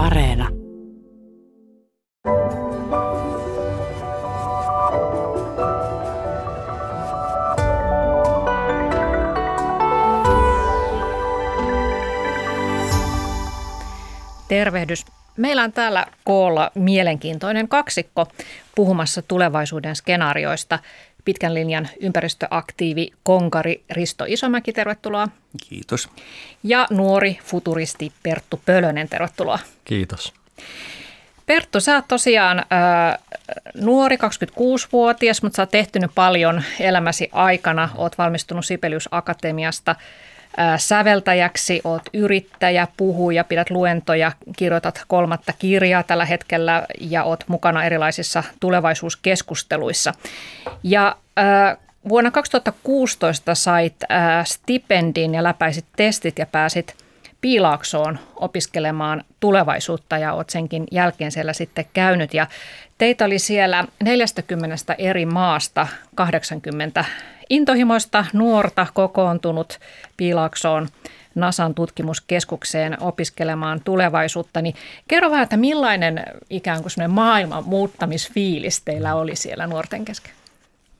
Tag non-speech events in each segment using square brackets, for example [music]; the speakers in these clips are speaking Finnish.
Areena. Tervehdys. Meillä on täällä koolla mielenkiintoinen kaksikko puhumassa tulevaisuuden skenaarioista. Pitkän linjan ympäristöaktiivi konkari Risto Isomäki, tervetuloa. Kiitos. Ja nuori futuristi Perttu Pölönen, tervetuloa. Kiitos. Perttu, sä oot tosiaan äh, nuori, 26-vuotias, mutta sä oot tehtynyt paljon elämäsi aikana. Oot valmistunut Sibelius Akatemiasta – säveltäjäksi, oot yrittäjä, puhuja, pidät luentoja, kirjoitat kolmatta kirjaa tällä hetkellä ja oot mukana erilaisissa tulevaisuuskeskusteluissa. Ja äh, vuonna 2016 sait äh, stipendin ja läpäisit testit ja pääsit Piilaaksoon opiskelemaan tulevaisuutta ja oot senkin jälkeen siellä sitten käynyt. Ja teitä oli siellä 40 eri maasta 80 intohimoista nuorta kokoontunut Piilaksoon NASAn tutkimuskeskukseen opiskelemaan tulevaisuutta, niin kerro vähän, että millainen ikään kuin maailman muuttamisfiilis teillä oli siellä nuorten kesken?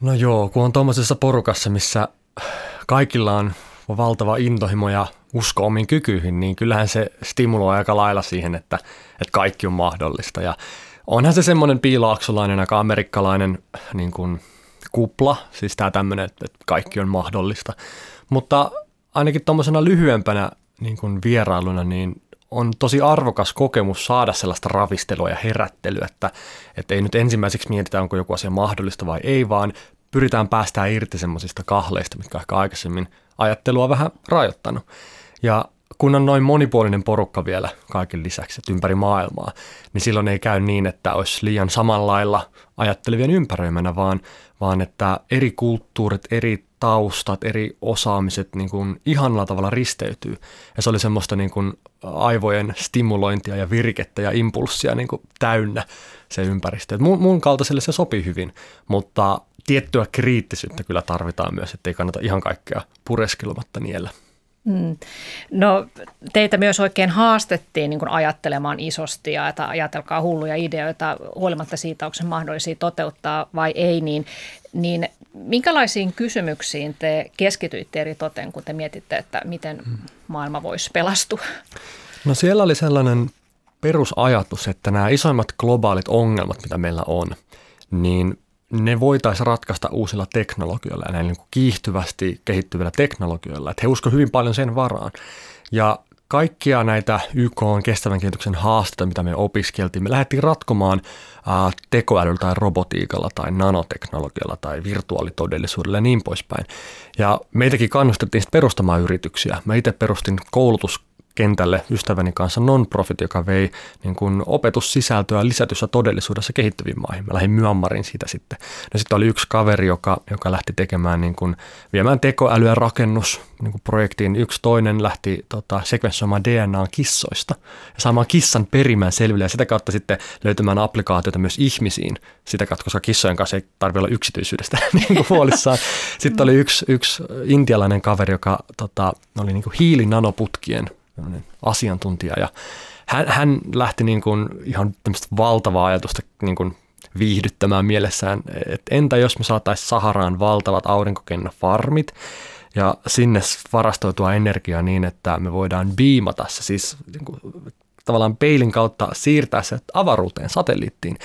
No joo, kun on tuommoisessa porukassa, missä kaikilla on valtava intohimo ja usko omiin kykyihin, niin kyllähän se stimuloi aika lailla siihen, että, että kaikki on mahdollista. Ja onhan se semmoinen piilaaksolainen, aika amerikkalainen niin kuin kupla, siis tämä tämmöinen, että kaikki on mahdollista. Mutta ainakin tuommoisena lyhyempänä niin kuin vierailuna, niin on tosi arvokas kokemus saada sellaista ravistelua ja herättelyä, että, että ei nyt ensimmäiseksi mietitä, onko joku asia mahdollista vai ei, vaan pyritään päästään irti semmoisista kahleista, mitkä ehkä aikaisemmin ajattelua vähän rajoittanut. Ja kun on noin monipuolinen porukka vielä kaiken lisäksi, että ympäri maailmaa, niin silloin ei käy niin, että olisi liian samanlailla ajattelevien ympäröimänä, vaan, vaan että eri kulttuurit, eri taustat, eri osaamiset niin kuin ihanalla tavalla risteytyy. Ja se oli semmoista niin kuin aivojen stimulointia ja virkettä ja impulssia niin kuin täynnä se ympäristö. Mun, mun kaltaiselle se sopii hyvin, mutta tiettyä kriittisyyttä kyllä tarvitaan myös, ettei kannata ihan kaikkea pureskelumatta niellä. Mm. No teitä myös oikein haastettiin niin kuin ajattelemaan isosti ja että ajatelkaa hulluja ideoita huolimatta siitä, onko se mahdollisia toteuttaa vai ei, niin, niin minkälaisiin kysymyksiin te keskityitte eri toten, kun te mietitte, että miten maailma voisi pelastua? No siellä oli sellainen perusajatus, että nämä isoimmat globaalit ongelmat, mitä meillä on, niin ne voitaisiin ratkaista uusilla teknologioilla ja näillä niin kiihtyvästi kehittyvillä teknologioilla. Että he uskovat hyvin paljon sen varaan. Ja kaikkia näitä YK on kestävän kehityksen haasteita, mitä me opiskeltiin, me lähdettiin ratkomaan tekoälyllä tai robotiikalla tai nanoteknologialla tai virtuaalitodellisuudella ja niin poispäin. Ja meitäkin kannustettiin perustamaan yrityksiä. Mä itse perustin koulutus kentälle ystäväni kanssa non-profit, joka vei niin kuin opetussisältöä lisätyssä todellisuudessa kehittyviin maihin. Mä lähdin Myanmarin siitä sitten. No sitten oli yksi kaveri, joka, joka lähti tekemään, niin kuin, viemään tekoälyä rakennus niin kuin projektiin. Yksi toinen lähti tota, sekvenssoimaan DNAn kissoista ja saamaan kissan perimään selville ja sitä kautta sitten löytämään applikaatioita myös ihmisiin sitä kautta, koska kissojen kanssa ei tarvitse olla yksityisyydestä [laughs] niin kuin huolissaan. Sitten oli yksi, yksi intialainen kaveri, joka tota, oli niin kuin hiilinanoputkien asiantuntija ja hän, hän lähti niin kuin ihan tämmöistä valtavaa ajatusta niin kuin viihdyttämään mielessään, että entä jos me saataisiin Saharaan valtavat aurinkokennofarmit ja sinne varastoitua energiaa niin, että me voidaan biimata se siis niin kuin, tavallaan peilin kautta siirtää se avaruuteen, satelliittiin,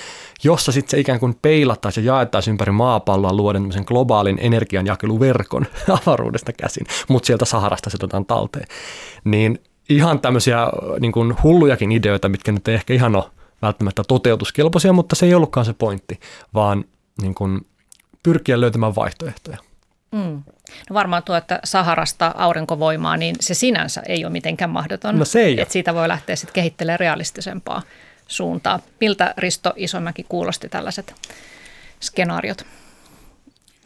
jossa sitten se ikään kuin peilattaisiin ja jaettaisiin ympäri maapalloa luoden tämmöisen globaalin energianjakeluverkon [laughs] avaruudesta käsin, mutta sieltä Saharasta se otetaan talteen. Niin ihan tämmöisiä niin kuin hullujakin ideoita, mitkä nyt ei ehkä ihan ole välttämättä toteutuskelpoisia, mutta se ei ollutkaan se pointti, vaan niin kuin pyrkiä löytämään vaihtoehtoja. Mm. No varmaan tuo, että Saharasta aurinkovoimaa, niin se sinänsä ei ole mitenkään mahdoton. No se ei että siitä voi lähteä sitten kehittelemään realistisempaa suuntaa. Miltä Risto Isomäki kuulosti tällaiset skenaariot?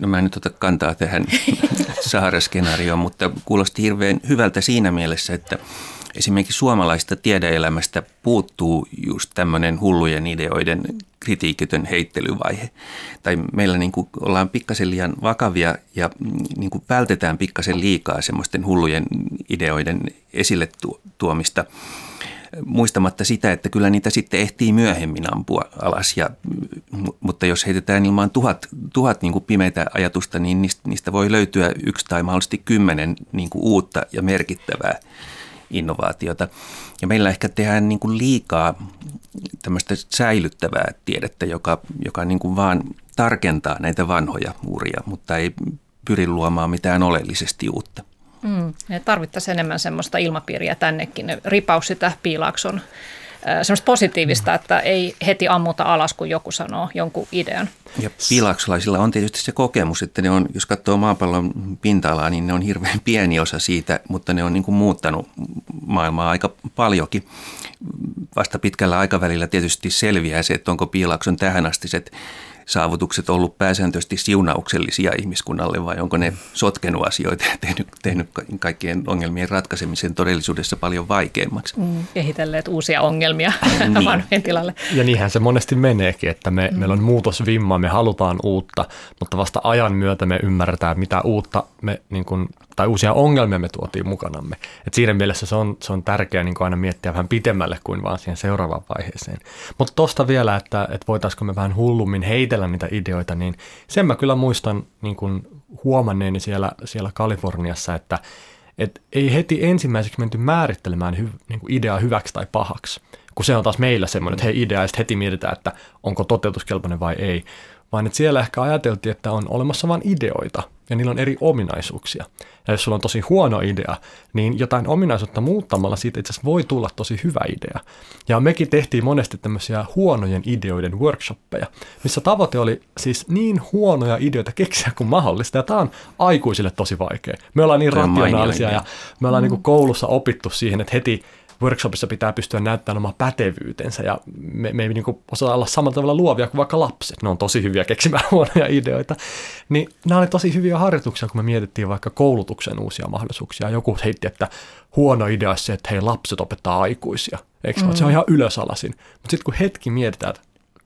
No mä en nyt ota kantaa tähän [laughs] Sahara-skenaarioon, mutta kuulosti hirveän hyvältä siinä mielessä, että esimerkiksi suomalaista tiedeelämästä puuttuu just tämmöinen hullujen ideoiden kritiikitön heittelyvaihe. Tai meillä niin kuin ollaan pikkasen liian vakavia ja niin kuin vältetään pikkasen liikaa semmoisten hullujen ideoiden esille tuomista. muistamatta sitä, että kyllä niitä sitten ehtii myöhemmin ampua alas. Ja, mutta jos heitetään ilmaan tuhat, tuhat niin kuin pimeitä ajatusta, niin niistä, niistä voi löytyä yksi tai mahdollisesti kymmenen niin kuin uutta ja merkittävää innovaatiota. Ja meillä ehkä tehdään niin kuin liikaa tämmöistä säilyttävää tiedettä, joka, joka niin kuin vaan tarkentaa näitä vanhoja uria, mutta ei pyri luomaan mitään oleellisesti uutta. Mm, tarvittaisiin enemmän semmoista ilmapiiriä tännekin. Ripaus sitä piilaakson semmoista positiivista, että ei heti ammuta alas, kun joku sanoo jonkun idean. Ja piilaaksolaisilla on tietysti se kokemus, että ne on, jos katsoo maapallon pinta-alaa, niin ne on hirveän [laughs] pieni osa siitä, mutta ne on niin kuin muuttanut maailmaa aika paljonkin. Vasta pitkällä aikavälillä tietysti selviää se, että onko piilaakson tähänastiset saavutukset ollut pääsääntöisesti siunauksellisia ihmiskunnalle vai onko ne sotkenut asioita ja tehnyt, tehnyt kaikkien ongelmien ratkaisemisen todellisuudessa paljon vaikeammaksi. Mm, kehitelleet uusia ongelmia [laughs] niin. [laughs] vanhojen tilalle. Ja niinhän se monesti meneekin, että me, mm. meillä on muutosvimma, me halutaan uutta, mutta vasta ajan myötä me ymmärretään, mitä uutta me, niin kuin, tai uusia ongelmia me tuotiin mukanamme. Et siinä mielessä se on, se on tärkeää niin aina miettiä vähän pitemmälle kuin vaan siihen seuraavaan vaiheeseen. Mutta tuosta vielä, että, että voitaisiko me vähän hullummin heitellä niitä ideoita, niin sen mä kyllä muistan niin kuin huomanneeni siellä, siellä Kaliforniassa, että et ei heti ensimmäiseksi menty määrittelemään hy, niin kuin ideaa hyväksi tai pahaksi, kun se on taas meillä semmoinen, että hei idea, ja heti mietitään, että onko toteutuskelpoinen vai ei, vaan että siellä ehkä ajateltiin, että on olemassa vain ideoita ja niillä on eri ominaisuuksia. Ja jos sulla on tosi huono idea, niin jotain ominaisuutta muuttamalla siitä itse asiassa voi tulla tosi hyvä idea. Ja mekin tehtiin monesti tämmöisiä huonojen ideoiden workshoppeja, missä tavoite oli siis niin huonoja ideoita keksiä kuin mahdollista. Ja tämä on aikuisille tosi vaikea. Me ollaan niin rationaalisia ja me ollaan mm. niin koulussa opittu siihen, että heti workshopissa pitää pystyä näyttämään oma pätevyytensä ja me, me ei niin osata olla samalla tavalla luovia kuin vaikka lapset. Ne on tosi hyviä keksimään [laughs] huonoja ideoita. Niin nämä oli tosi hyviä harjoituksia, kun me mietittiin vaikka koulutuksen uusia mahdollisuuksia. Joku heitti, että huono idea se, että hei lapset opettaa aikuisia. Eikö mm. Se on ihan ylösalasin. Mutta sitten kun hetki mietitään, että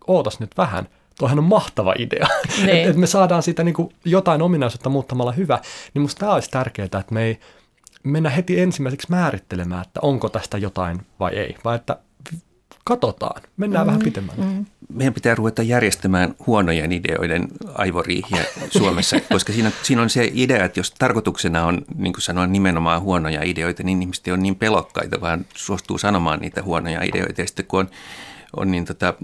ootas nyt vähän, tuohan on mahtava idea, [laughs] niin. että et me saadaan siitä niin jotain ominaisuutta muuttamalla hyvä, niin musta tämä olisi tärkeää, että me ei mennä heti ensimmäiseksi määrittelemään, että onko tästä jotain vai ei, vai että katsotaan, mennään mm-hmm. vähän pitemmälle. Mm-hmm. Meidän pitää ruveta järjestämään huonojen ideoiden aivoriihiä Suomessa, [laughs] koska siinä, siinä on se idea, että jos tarkoituksena on, niin kuin sanoin, nimenomaan huonoja ideoita, niin ihmiset on niin pelokkaita, vaan suostuu sanomaan niitä huonoja ideoita. Ja sitten kun on, on niin tota,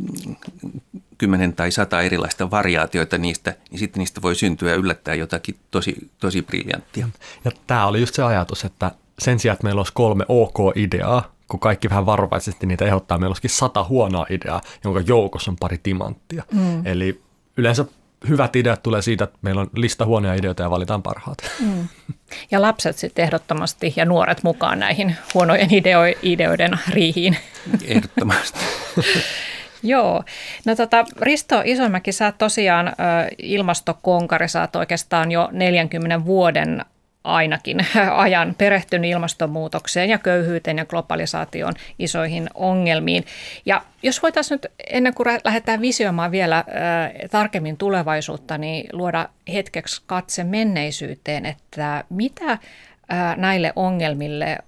kymmenen tai sata erilaista variaatioita niistä, niin sitten niistä voi syntyä yllättää jotakin tosi, tosi briljanttia. Ja tämä oli just se ajatus, että sen sijaan, että meillä olisi kolme OK-ideaa, kun kaikki vähän varovaisesti niitä ehdottaa, meillä olisikin sata huonoa ideaa, jonka joukossa on pari timanttia. Mm. Eli yleensä hyvät ideat tulee siitä, että meillä on lista huonoja ideoita ja valitaan parhaat. Mm. Ja lapset sitten ehdottomasti ja nuoret mukaan näihin huonojen ideo- ideoiden riihiin. Ehdottomasti. [laughs] Joo. No tota, Risto Isomäki, sä tosiaan ilmastokonkari, sä oot oikeastaan jo 40 vuoden ainakin [laughs] ajan perehtynyt ilmastonmuutokseen ja köyhyyteen ja globalisaation isoihin ongelmiin. Ja jos voitaisiin nyt ennen kuin lähdetään visioimaan vielä äh, tarkemmin tulevaisuutta, niin luoda hetkeksi katse menneisyyteen, että mitä äh, näille ongelmille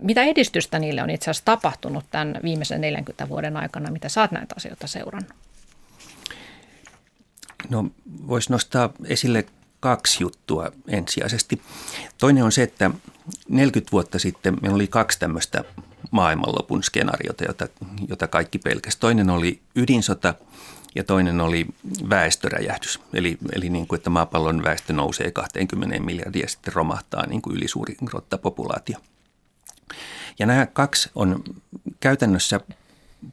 mitä edistystä niille on itse asiassa tapahtunut tämän viimeisen 40 vuoden aikana, mitä saat näitä asioita seurannut? No voisi nostaa esille kaksi juttua ensisijaisesti. Toinen on se, että 40 vuotta sitten meillä oli kaksi tämmöistä maailmanlopun skenaariota, jota, jota kaikki pelkästään. Toinen oli ydinsota ja toinen oli väestöräjähdys. Eli, eli niin kuin, että maapallon väestö nousee 20 miljardia ja sitten romahtaa niin kuin ylisuuri rottapopulaatio. Ja nämä kaksi on käytännössä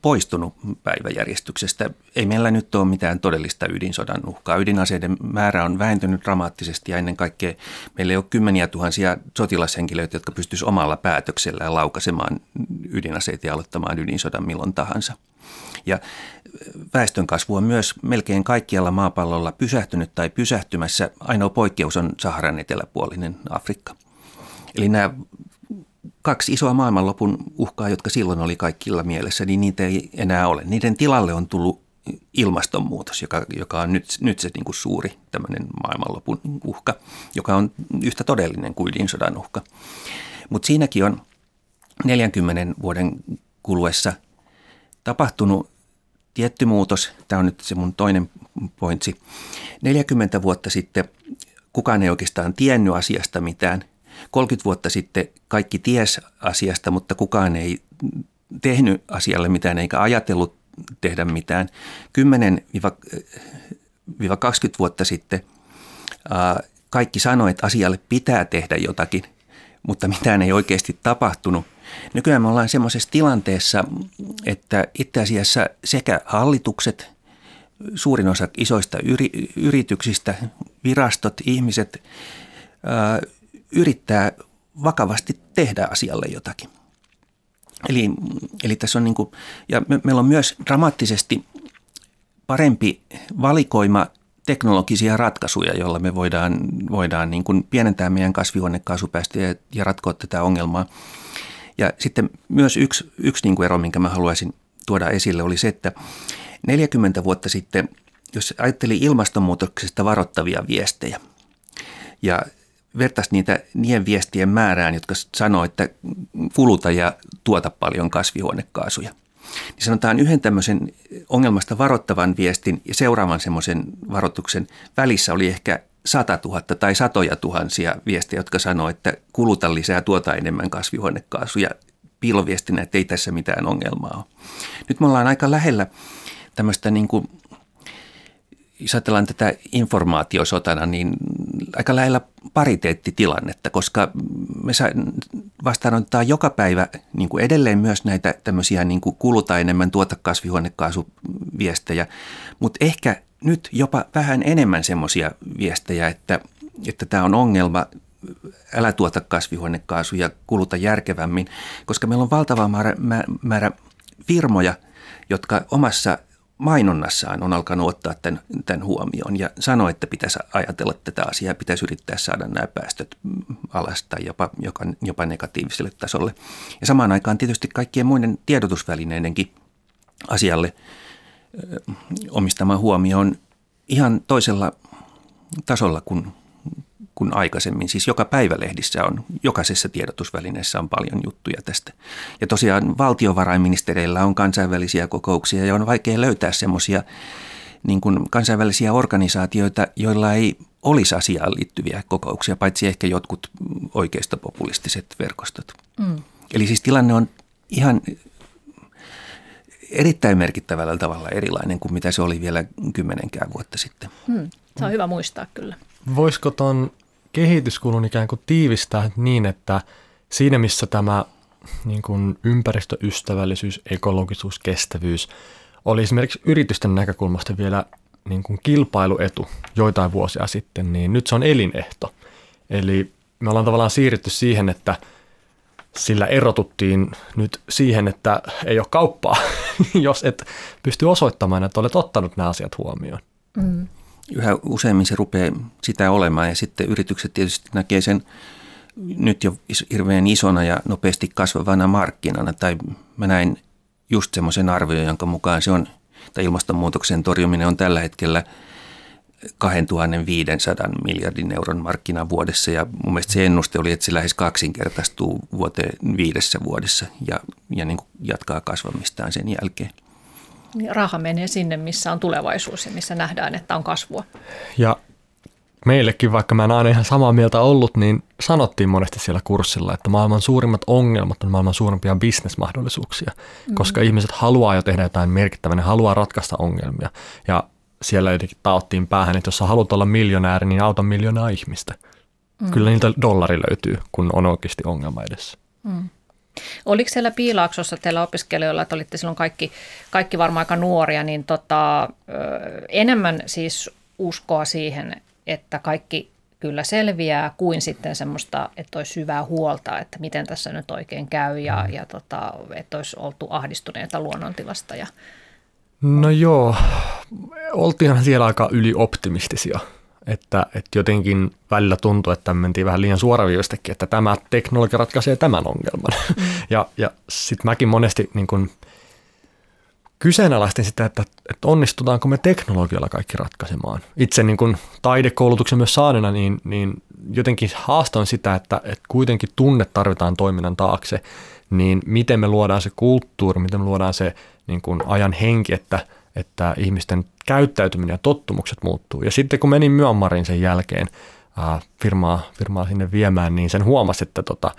poistunut päiväjärjestyksestä. Ei meillä nyt ole mitään todellista ydinsodan uhkaa. Ydinaseiden määrä on vähentynyt dramaattisesti ja ennen kaikkea meillä ei ole kymmeniä tuhansia sotilashenkilöitä, jotka pystyisivät omalla päätöksellään laukaisemaan ydinaseita ja aloittamaan ydinsodan milloin tahansa. Ja väestön kasvu on myös melkein kaikkialla maapallolla pysähtynyt tai pysähtymässä. Ainoa poikkeus on Saharan eteläpuolinen Afrikka. Eli nämä kaksi isoa maailmanlopun uhkaa, jotka silloin oli kaikilla mielessä, niin niitä ei enää ole. Niiden tilalle on tullut ilmastonmuutos, joka, joka on nyt, nyt se niin kuin suuri tämmöinen maailmanlopun uhka, joka on yhtä todellinen kuin ydinsodan uhka. Mutta siinäkin on 40 vuoden kuluessa tapahtunut tietty muutos. Tämä on nyt se mun toinen pointsi. 40 vuotta sitten kukaan ei oikeastaan tiennyt asiasta mitään. 30 vuotta sitten kaikki ties asiasta, mutta kukaan ei tehnyt asialle mitään eikä ajatellut tehdä mitään. 10-20 vuotta sitten kaikki sanoivat, että asialle pitää tehdä jotakin, mutta mitään ei oikeasti tapahtunut. Nykyään me ollaan semmoisessa tilanteessa, että itse asiassa sekä hallitukset, suurin osa isoista yri, yrityksistä, virastot, ihmiset yrittää vakavasti tehdä asialle jotakin. Eli, eli tässä on niin kuin, ja me, meillä on myös dramaattisesti parempi valikoima teknologisia ratkaisuja, joilla me voidaan, voidaan niin kuin pienentää meidän kasvihuonekaasupäästöjä ja ratkoa tätä ongelmaa. Ja sitten myös yksi, yksi niin kuin ero, minkä mä haluaisin tuoda esille, oli se, että 40 vuotta sitten, jos ajatteli ilmastonmuutoksesta varoittavia viestejä ja vertaisi niitä niiden viestien määrään, jotka sanoo, että kuluta ja tuota paljon kasvihuonekaasuja. Niin sanotaan yhden tämmöisen ongelmasta varoittavan viestin ja seuraavan semmoisen varoituksen välissä oli ehkä 100 000 tai satoja tuhansia viestejä, jotka sanoo, että kuluta lisää tuota enemmän kasvihuonekaasuja piiloviestinä, että ei tässä mitään ongelmaa ole. Nyt me ollaan aika lähellä tämmöistä niin kuin, jos ajatellaan tätä informaatiosotana, niin aika lähellä pariteettitilannetta, koska me vastaanotetaan joka päivä niin kuin edelleen myös näitä tämmöisiä niin kuin kuluta enemmän tuota kasvihuonekaasuviestejä, mutta ehkä nyt jopa vähän enemmän semmoisia viestejä, että, että tämä on ongelma, älä tuota kasvihuonekaasuja, kuluta järkevämmin, koska meillä on valtava määrä, määrä firmoja, jotka omassa mainonnassaan on alkanut ottaa tämän, tämän huomioon ja sanoo, että pitäisi ajatella tätä asiaa, pitäisi yrittää saada nämä päästöt alas tai jopa, jopa, jopa negatiiviselle tasolle. Ja samaan aikaan tietysti kaikkien muiden tiedotusvälineidenkin asialle omistama huomio on ihan toisella tasolla kuin, kuin aikaisemmin. Siis joka päivälehdissä on, jokaisessa tiedotusvälineessä on paljon juttuja tästä. Ja tosiaan valtiovarainministereillä on kansainvälisiä kokouksia ja on vaikea löytää semmoisia niin kuin kansainvälisiä organisaatioita, joilla ei olisi asiaan liittyviä kokouksia, paitsi ehkä jotkut oikeistopopulistiset verkostot. Mm. Eli siis tilanne on ihan erittäin merkittävällä tavalla erilainen kuin mitä se oli vielä kymmenenkään vuotta sitten. Hmm, se on hyvä muistaa kyllä. Voisiko tuon kehityskulun ikään kuin tiivistää niin, että siinä missä tämä niin kuin ympäristöystävällisyys, ekologisuus, kestävyys oli esimerkiksi yritysten näkökulmasta vielä niin kuin kilpailuetu joitain vuosia sitten, niin nyt se on elinehto. Eli me ollaan tavallaan siirrytty siihen, että – sillä erotuttiin nyt siihen, että ei ole kauppaa, [laughs] jos et pysty osoittamaan, että olet ottanut nämä asiat huomioon. Mm. Yhä useammin se rupeaa sitä olemaan ja sitten yritykset tietysti näkee sen nyt jo hirveän isona ja nopeasti kasvavana markkinana. Tai mä näin just semmoisen arvion, jonka mukaan se on, tai ilmastonmuutoksen torjuminen on tällä hetkellä – 2500 miljardin euron markkina vuodessa ja mun mielestä se ennuste oli, että se lähes kaksinkertaistuu vuoteen viidessä vuodessa ja, ja niin jatkaa kasvamistaan sen jälkeen. Niin, raha menee sinne, missä on tulevaisuus ja missä nähdään, että on kasvua. Ja meillekin, vaikka mä en aina ihan samaa mieltä ollut, niin sanottiin monesti siellä kurssilla, että maailman suurimmat ongelmat on maailman suurimpia bisnesmahdollisuuksia, mm-hmm. koska ihmiset haluaa jo tehdä jotain merkittävää, ne haluaa ratkaista ongelmia. Ja siellä jotenkin taottiin päähän, että jos sä haluat olla miljonääri, niin auta miljoonaa ihmistä. Mm. Kyllä niiltä dollari löytyy, kun on oikeasti ongelma edessä. Mm. Oliko siellä Piilaaksossa teillä opiskelijoilla, että olitte silloin kaikki, kaikki varmaan aika nuoria, niin tota, enemmän siis uskoa siihen, että kaikki kyllä selviää, kuin sitten semmoista, että olisi syvää huolta, että miten tässä nyt oikein käy ja, ja tota, että olisi oltu ahdistuneita luonnontilasta ja No joo, oltiinhan siellä aika ylioptimistisia. Että, että jotenkin välillä tuntui, että mentiin vähän liian suoraviivastakin, että tämä teknologia ratkaisee tämän ongelman. Mm. [laughs] Ja, ja sitten mäkin monesti niin kun kyseenalaistin sitä, että, että onnistutaanko me teknologialla kaikki ratkaisemaan. Itse niin kun taidekoulutuksen myös saanena, niin, niin jotenkin haastoin sitä, että, että kuitenkin tunne tarvitaan toiminnan taakse. niin miten me luodaan se kulttuuri, miten me luodaan se niin kuin ajan henki, että, että ihmisten käyttäytyminen ja tottumukset muuttuu. Ja sitten kun menin Myanmarin sen jälkeen ää, firmaa, firmaa sinne viemään, niin sen huomasi, että tota,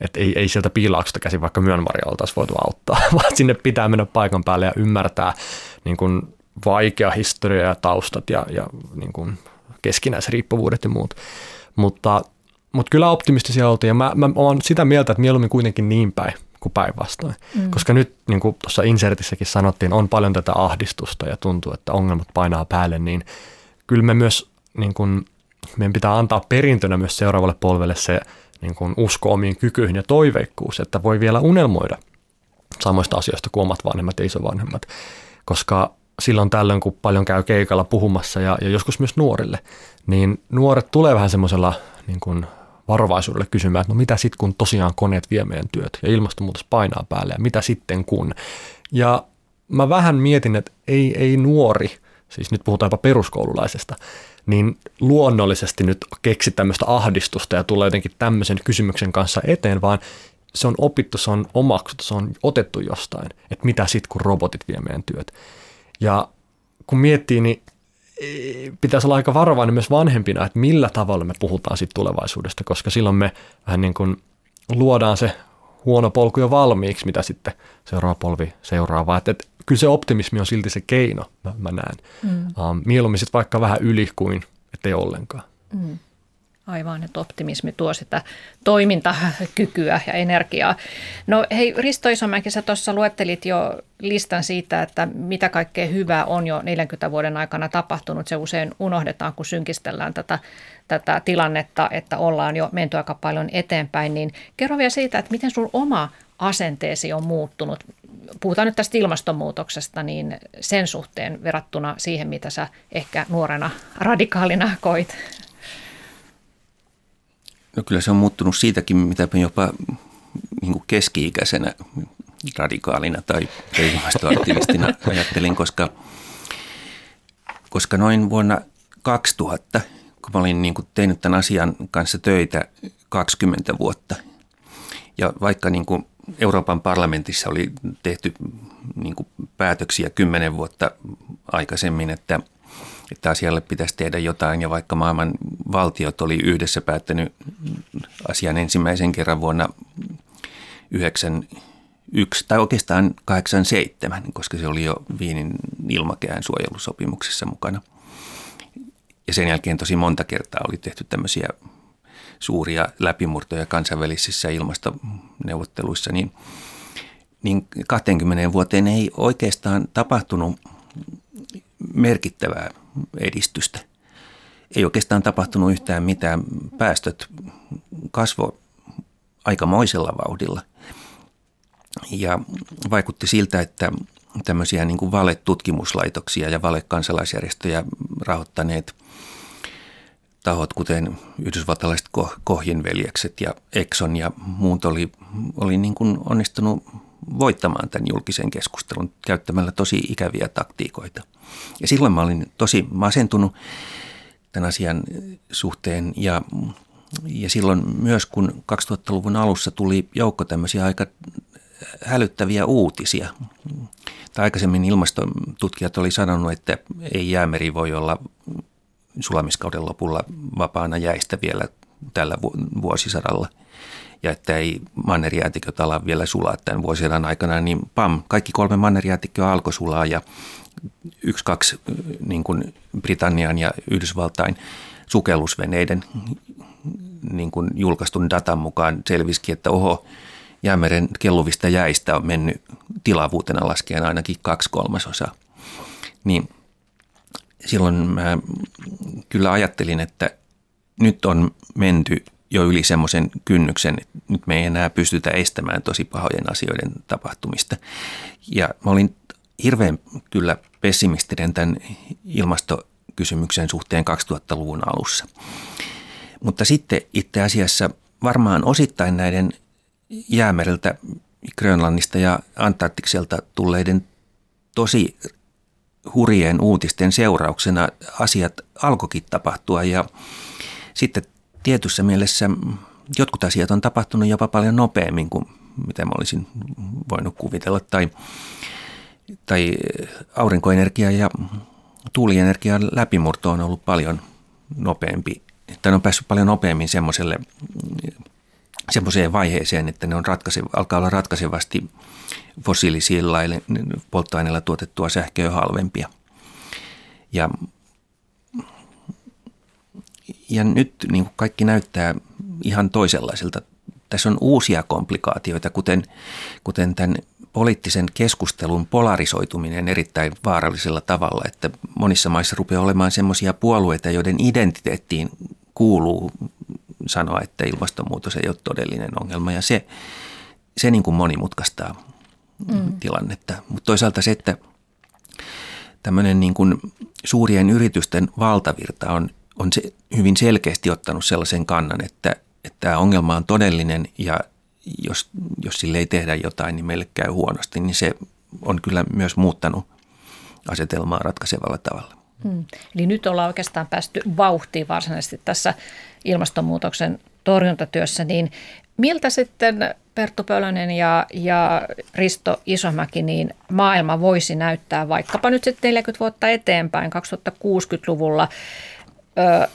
että ei, ei sieltä piilauksesta käsin vaikka Myanmaria oltaisiin voitu auttaa, [laughs] vaan sinne pitää mennä paikan päälle ja ymmärtää niin kuin vaikea historia ja taustat ja, ja niin kuin keskinäisriippuvuudet ja muut. Mutta, mutta kyllä optimistisia oltiin ja mä, mä oon sitä mieltä, että mieluummin kuitenkin niin päin kuin päinvastoin. Mm. Koska nyt, niin kuin tuossa insertissäkin sanottiin, on paljon tätä ahdistusta ja tuntuu, että ongelmat painaa päälle, niin kyllä me myös, niin kuin, meidän pitää antaa perintönä myös seuraavalle polvelle se niin kuin usko omiin kykyihin ja toiveikkuus, että voi vielä unelmoida samoista asioista kuin omat vanhemmat ja isovanhemmat. Koska silloin tällöin, kun paljon käy keikalla puhumassa ja, ja joskus myös nuorille, niin nuoret tulee vähän semmoisella niin kuin varovaisuudelle kysymään, että no mitä sitten kun tosiaan koneet vie meidän työt ja ilmastonmuutos painaa päälle ja mitä sitten kun. Ja mä vähän mietin, että ei, ei nuori, siis nyt puhutaan jopa peruskoululaisesta, niin luonnollisesti nyt keksi tämmöistä ahdistusta ja tulee jotenkin tämmöisen kysymyksen kanssa eteen, vaan se on opittu, se on omaksuttu, se on otettu jostain, että mitä sitten kun robotit vie meidän työt. Ja kun miettii, niin pitäisi olla aika varovainen myös vanhempina, että millä tavalla me puhutaan siitä tulevaisuudesta, koska silloin me vähän niin kuin luodaan se huono polku jo valmiiksi, mitä sitten seuraava polvi seuraava. Että, että kyllä se optimismi on silti se keino, mä, mä näen. Mm. Um, mieluummin sitten vaikka vähän yli kuin ettei ollenkaan. Mm. Aivan, että optimismi tuo sitä toimintakykyä ja energiaa. No hei, Risto Isomäki, sä tuossa luettelit jo listan siitä, että mitä kaikkea hyvää on jo 40 vuoden aikana tapahtunut. Se usein unohdetaan, kun synkistellään tätä, tätä tilannetta, että ollaan jo menty aika paljon eteenpäin. Niin kerro vielä siitä, että miten sun oma asenteesi on muuttunut. Puhutaan nyt tästä ilmastonmuutoksesta, niin sen suhteen verrattuna siihen, mitä sä ehkä nuorena radikaalina koit. No kyllä se on muuttunut siitäkin, mitä jopa niin keski-ikäisenä radikaalina tai ilmastoaktivistina [laughs] ajattelin, koska, koska noin vuonna 2000, kun mä olin niin kuin tehnyt tämän asian kanssa töitä 20 vuotta, ja vaikka niin kuin Euroopan parlamentissa oli tehty niin kuin päätöksiä 10 vuotta aikaisemmin, että – että asialle pitäisi tehdä jotain ja vaikka maailman valtiot oli yhdessä päättänyt asian ensimmäisen kerran vuonna 91 tai oikeastaan 87, koska se oli jo Viinin ilmakehään suojelusopimuksessa mukana. Ja sen jälkeen tosi monta kertaa oli tehty tämmöisiä suuria läpimurtoja kansainvälisissä ilmastoneuvotteluissa, niin, niin 20 vuoteen ei oikeastaan tapahtunut merkittävää edistystä. Ei oikeastaan tapahtunut yhtään mitään. Päästöt kasvo aikamoisella vauhdilla. Ja vaikutti siltä, että tämmöisiä niin valetutkimuslaitoksia ja valekansalaisjärjestöjä rahoittaneet tahot, kuten yhdysvaltalaiset Kohjenveljekset ja Exxon ja muut oli, oli niin kuin onnistunut voittamaan tämän julkisen keskustelun käyttämällä tosi ikäviä taktiikoita. Ja silloin mä olin tosi masentunut tämän asian suhteen ja, ja silloin myös kun 2000-luvun alussa tuli joukko tämmöisiä aika hälyttäviä uutisia. Tai aikaisemmin ilmastotutkijat oli sanonut, että ei jäämeri voi olla sulamiskauden lopulla vapaana jäistä vielä tällä vuosisadalla – ja että ei mannerjäätiköt ala vielä sulaa tämän vuosien aikana, niin pam, kaikki kolme mannerjäätikköä alkoi sulaa ja yksi, kaksi niin kuin Britannian ja Yhdysvaltain sukellusveneiden niin kuin julkaistun datan mukaan selvisikin, että oho, jäämeren kelluvista jäistä on mennyt tilavuutena laskien ainakin kaksi kolmasosaa. Niin silloin mä kyllä ajattelin, että nyt on menty jo yli semmoisen kynnyksen, että nyt me ei enää pystytä estämään tosi pahojen asioiden tapahtumista. Ja mä olin hirveän kyllä pessimistinen tämän ilmastokysymyksen suhteen 2000-luvun alussa. Mutta sitten itse asiassa varmaan osittain näiden jäämereltä, Grönlannista ja Antarktikselta tulleiden tosi hurjien uutisten seurauksena asiat alkoikin tapahtua ja sitten tietyssä mielessä jotkut asiat on tapahtunut jopa paljon nopeammin kuin mitä mä olisin voinut kuvitella. Tai, tai aurinkoenergia ja tuulienergian läpimurto on ollut paljon nopeampi, tai on päässyt paljon nopeammin semmoiselle semmoiseen vaiheeseen, että ne on ratkaise, alkaa olla ratkaisevasti fossiilisilla polttoaineilla tuotettua sähköä halvempia. Ja, ja nyt niin kuin kaikki näyttää ihan toisenlaiselta. Tässä on uusia komplikaatioita, kuten, kuten tämän poliittisen keskustelun polarisoituminen erittäin vaarallisella tavalla, että monissa maissa rupeaa olemaan semmoisia puolueita, joiden identiteettiin kuuluu sanoa, että ilmastonmuutos ei ole todellinen ongelma ja se, se niin kuin monimutkaistaa mm. tilannetta. Mutta toisaalta se, että tämmöinen niin kuin suurien yritysten valtavirta on, on se hyvin selkeästi ottanut sellaisen kannan, että, että tämä ongelma on todellinen ja jos, jos sille ei tehdä jotain, niin meille käy huonosti, niin se on kyllä myös muuttanut asetelmaa ratkaisevalla tavalla. Hmm. Eli nyt ollaan oikeastaan päästy vauhtiin varsinaisesti tässä ilmastonmuutoksen torjuntatyössä, niin miltä sitten Perttu Pölönen ja, ja Risto Isomäki, niin maailma voisi näyttää vaikkapa nyt sitten 40 vuotta eteenpäin, 2060-luvulla.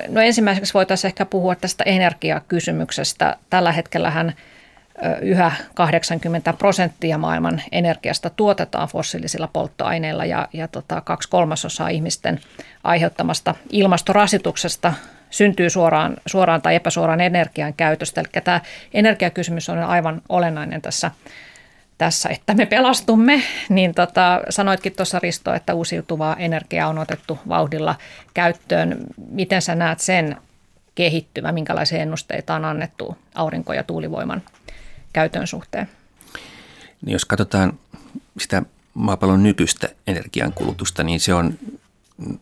No ensimmäiseksi voitaisiin ehkä puhua tästä energiakysymyksestä. Tällä hetkellähän yhä 80 prosenttia maailman energiasta tuotetaan fossiilisilla polttoaineilla ja, ja tota, kaksi kolmasosaa ihmisten aiheuttamasta ilmastorasituksesta syntyy suoraan, suoraan tai epäsuoraan energian käytöstä. Eli tämä energiakysymys on aivan olennainen tässä, tässä että me pelastumme. Niin tota, sanoitkin tuossa Risto, että uusiutuvaa energiaa on otettu vauhdilla käyttöön. Miten sä näet sen kehittyvä, minkälaisia ennusteita on annettu aurinko- ja tuulivoiman käytön suhteen? Niin jos katsotaan sitä maapallon nykyistä energiankulutusta, niin se on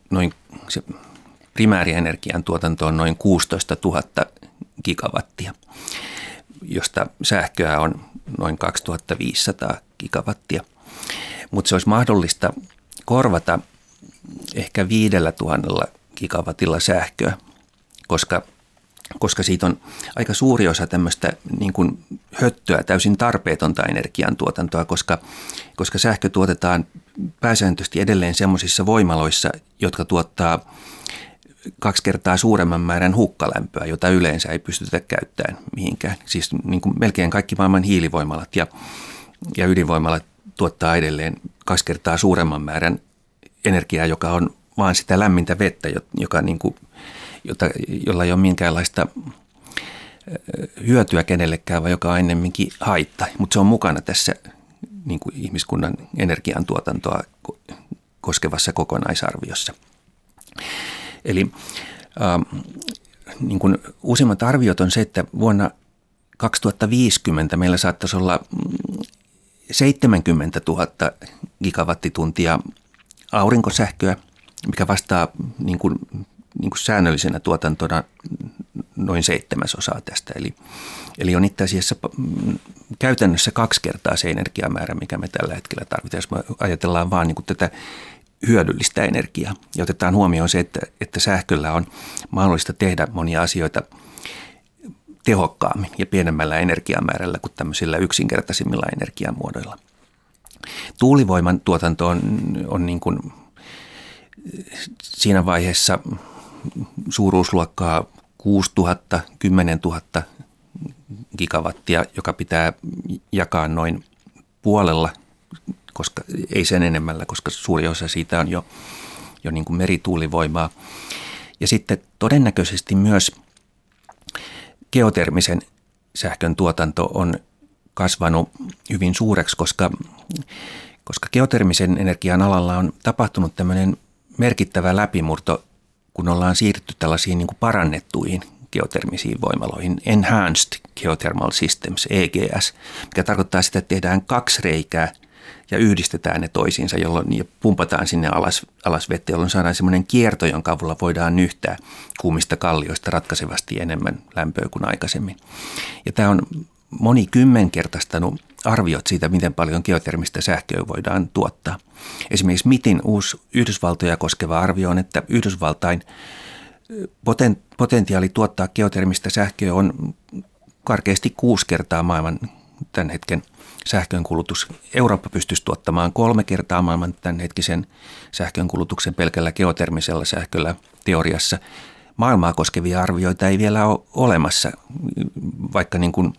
noin se primäärienergian tuotanto on noin 16 000 gigawattia, josta sähköä on noin 2500 gigawattia. Mutta se olisi mahdollista korvata ehkä 5000 gigawatilla sähköä, koska, koska siitä on aika suuri osa tämmöistä niin kuin höttöä, täysin tarpeetonta energiantuotantoa, koska, koska sähkö tuotetaan pääsääntöisesti edelleen semmoisissa voimaloissa, jotka tuottaa kaksi kertaa suuremman määrän hukkalämpöä, jota yleensä ei pystytä käyttämään mihinkään. Siis niin kuin melkein kaikki maailman hiilivoimalat ja, ja ydinvoimalat tuottaa edelleen kaksi kertaa suuremman määrän energiaa, joka on vaan sitä lämmintä vettä, joka niin kuin, jota, jolla ei ole minkäänlaista hyötyä kenellekään, vaan joka on ennemminkin haitta. Mutta se on mukana tässä niin kuin ihmiskunnan energiantuotantoa koskevassa kokonaisarviossa. Eli äh, niin kuin uusimmat arviot on se, että vuonna 2050 meillä saattaisi olla 70 000 gigawattituntia aurinkosähköä, mikä vastaa niin kuin, niin kuin säännöllisenä tuotantona noin seitsemäsosaa tästä. Eli, eli on itse asiassa mm, käytännössä kaksi kertaa se energiamäärä, mikä me tällä hetkellä tarvitaan. Jos me ajatellaan vaan niin kuin tätä hyödyllistä energiaa. Ja otetaan huomioon se, että, että sähköllä on mahdollista tehdä monia asioita tehokkaammin ja pienemmällä energiamäärällä kuin tämmöisillä yksinkertaisimmilla energiamuodoilla. Tuulivoiman tuotanto on, on niin kuin siinä vaiheessa suuruusluokkaa 6000, 10 000 gigawattia, joka pitää jakaa noin puolella koska ei sen enemmällä, koska suuri osa siitä on jo, jo niin kuin merituulivoimaa. Ja sitten todennäköisesti myös geotermisen sähkön tuotanto on kasvanut hyvin suureksi, koska, koska geotermisen energian alalla on tapahtunut tämmöinen merkittävä läpimurto, kun ollaan siirtynyt tällaisiin niin kuin parannettuihin geotermisiin voimaloihin, Enhanced Geothermal Systems, EGS, mikä tarkoittaa sitä, että tehdään kaksi reikää ja yhdistetään ne toisiinsa, jolloin ja pumpataan sinne alas, alas vettä, jolloin saadaan semmoinen kierto, jonka avulla voidaan nyhtää kuumista kallioista ratkaisevasti enemmän lämpöä kuin aikaisemmin. Ja tämä on monikymmenkertaistanut arviot siitä, miten paljon geotermistä sähköä voidaan tuottaa. Esimerkiksi MITin uusi Yhdysvaltoja koskeva arvio on, että Yhdysvaltain potentiaali tuottaa geotermistä sähköä on karkeasti kuusi kertaa maailman tämän hetken sähkönkulutus. Eurooppa pystyisi tuottamaan kolme kertaa maailman tämänhetkisen sähkönkulutuksen pelkällä geotermisella sähköllä teoriassa. Maailmaa koskevia arvioita ei vielä ole olemassa, vaikka niin kuin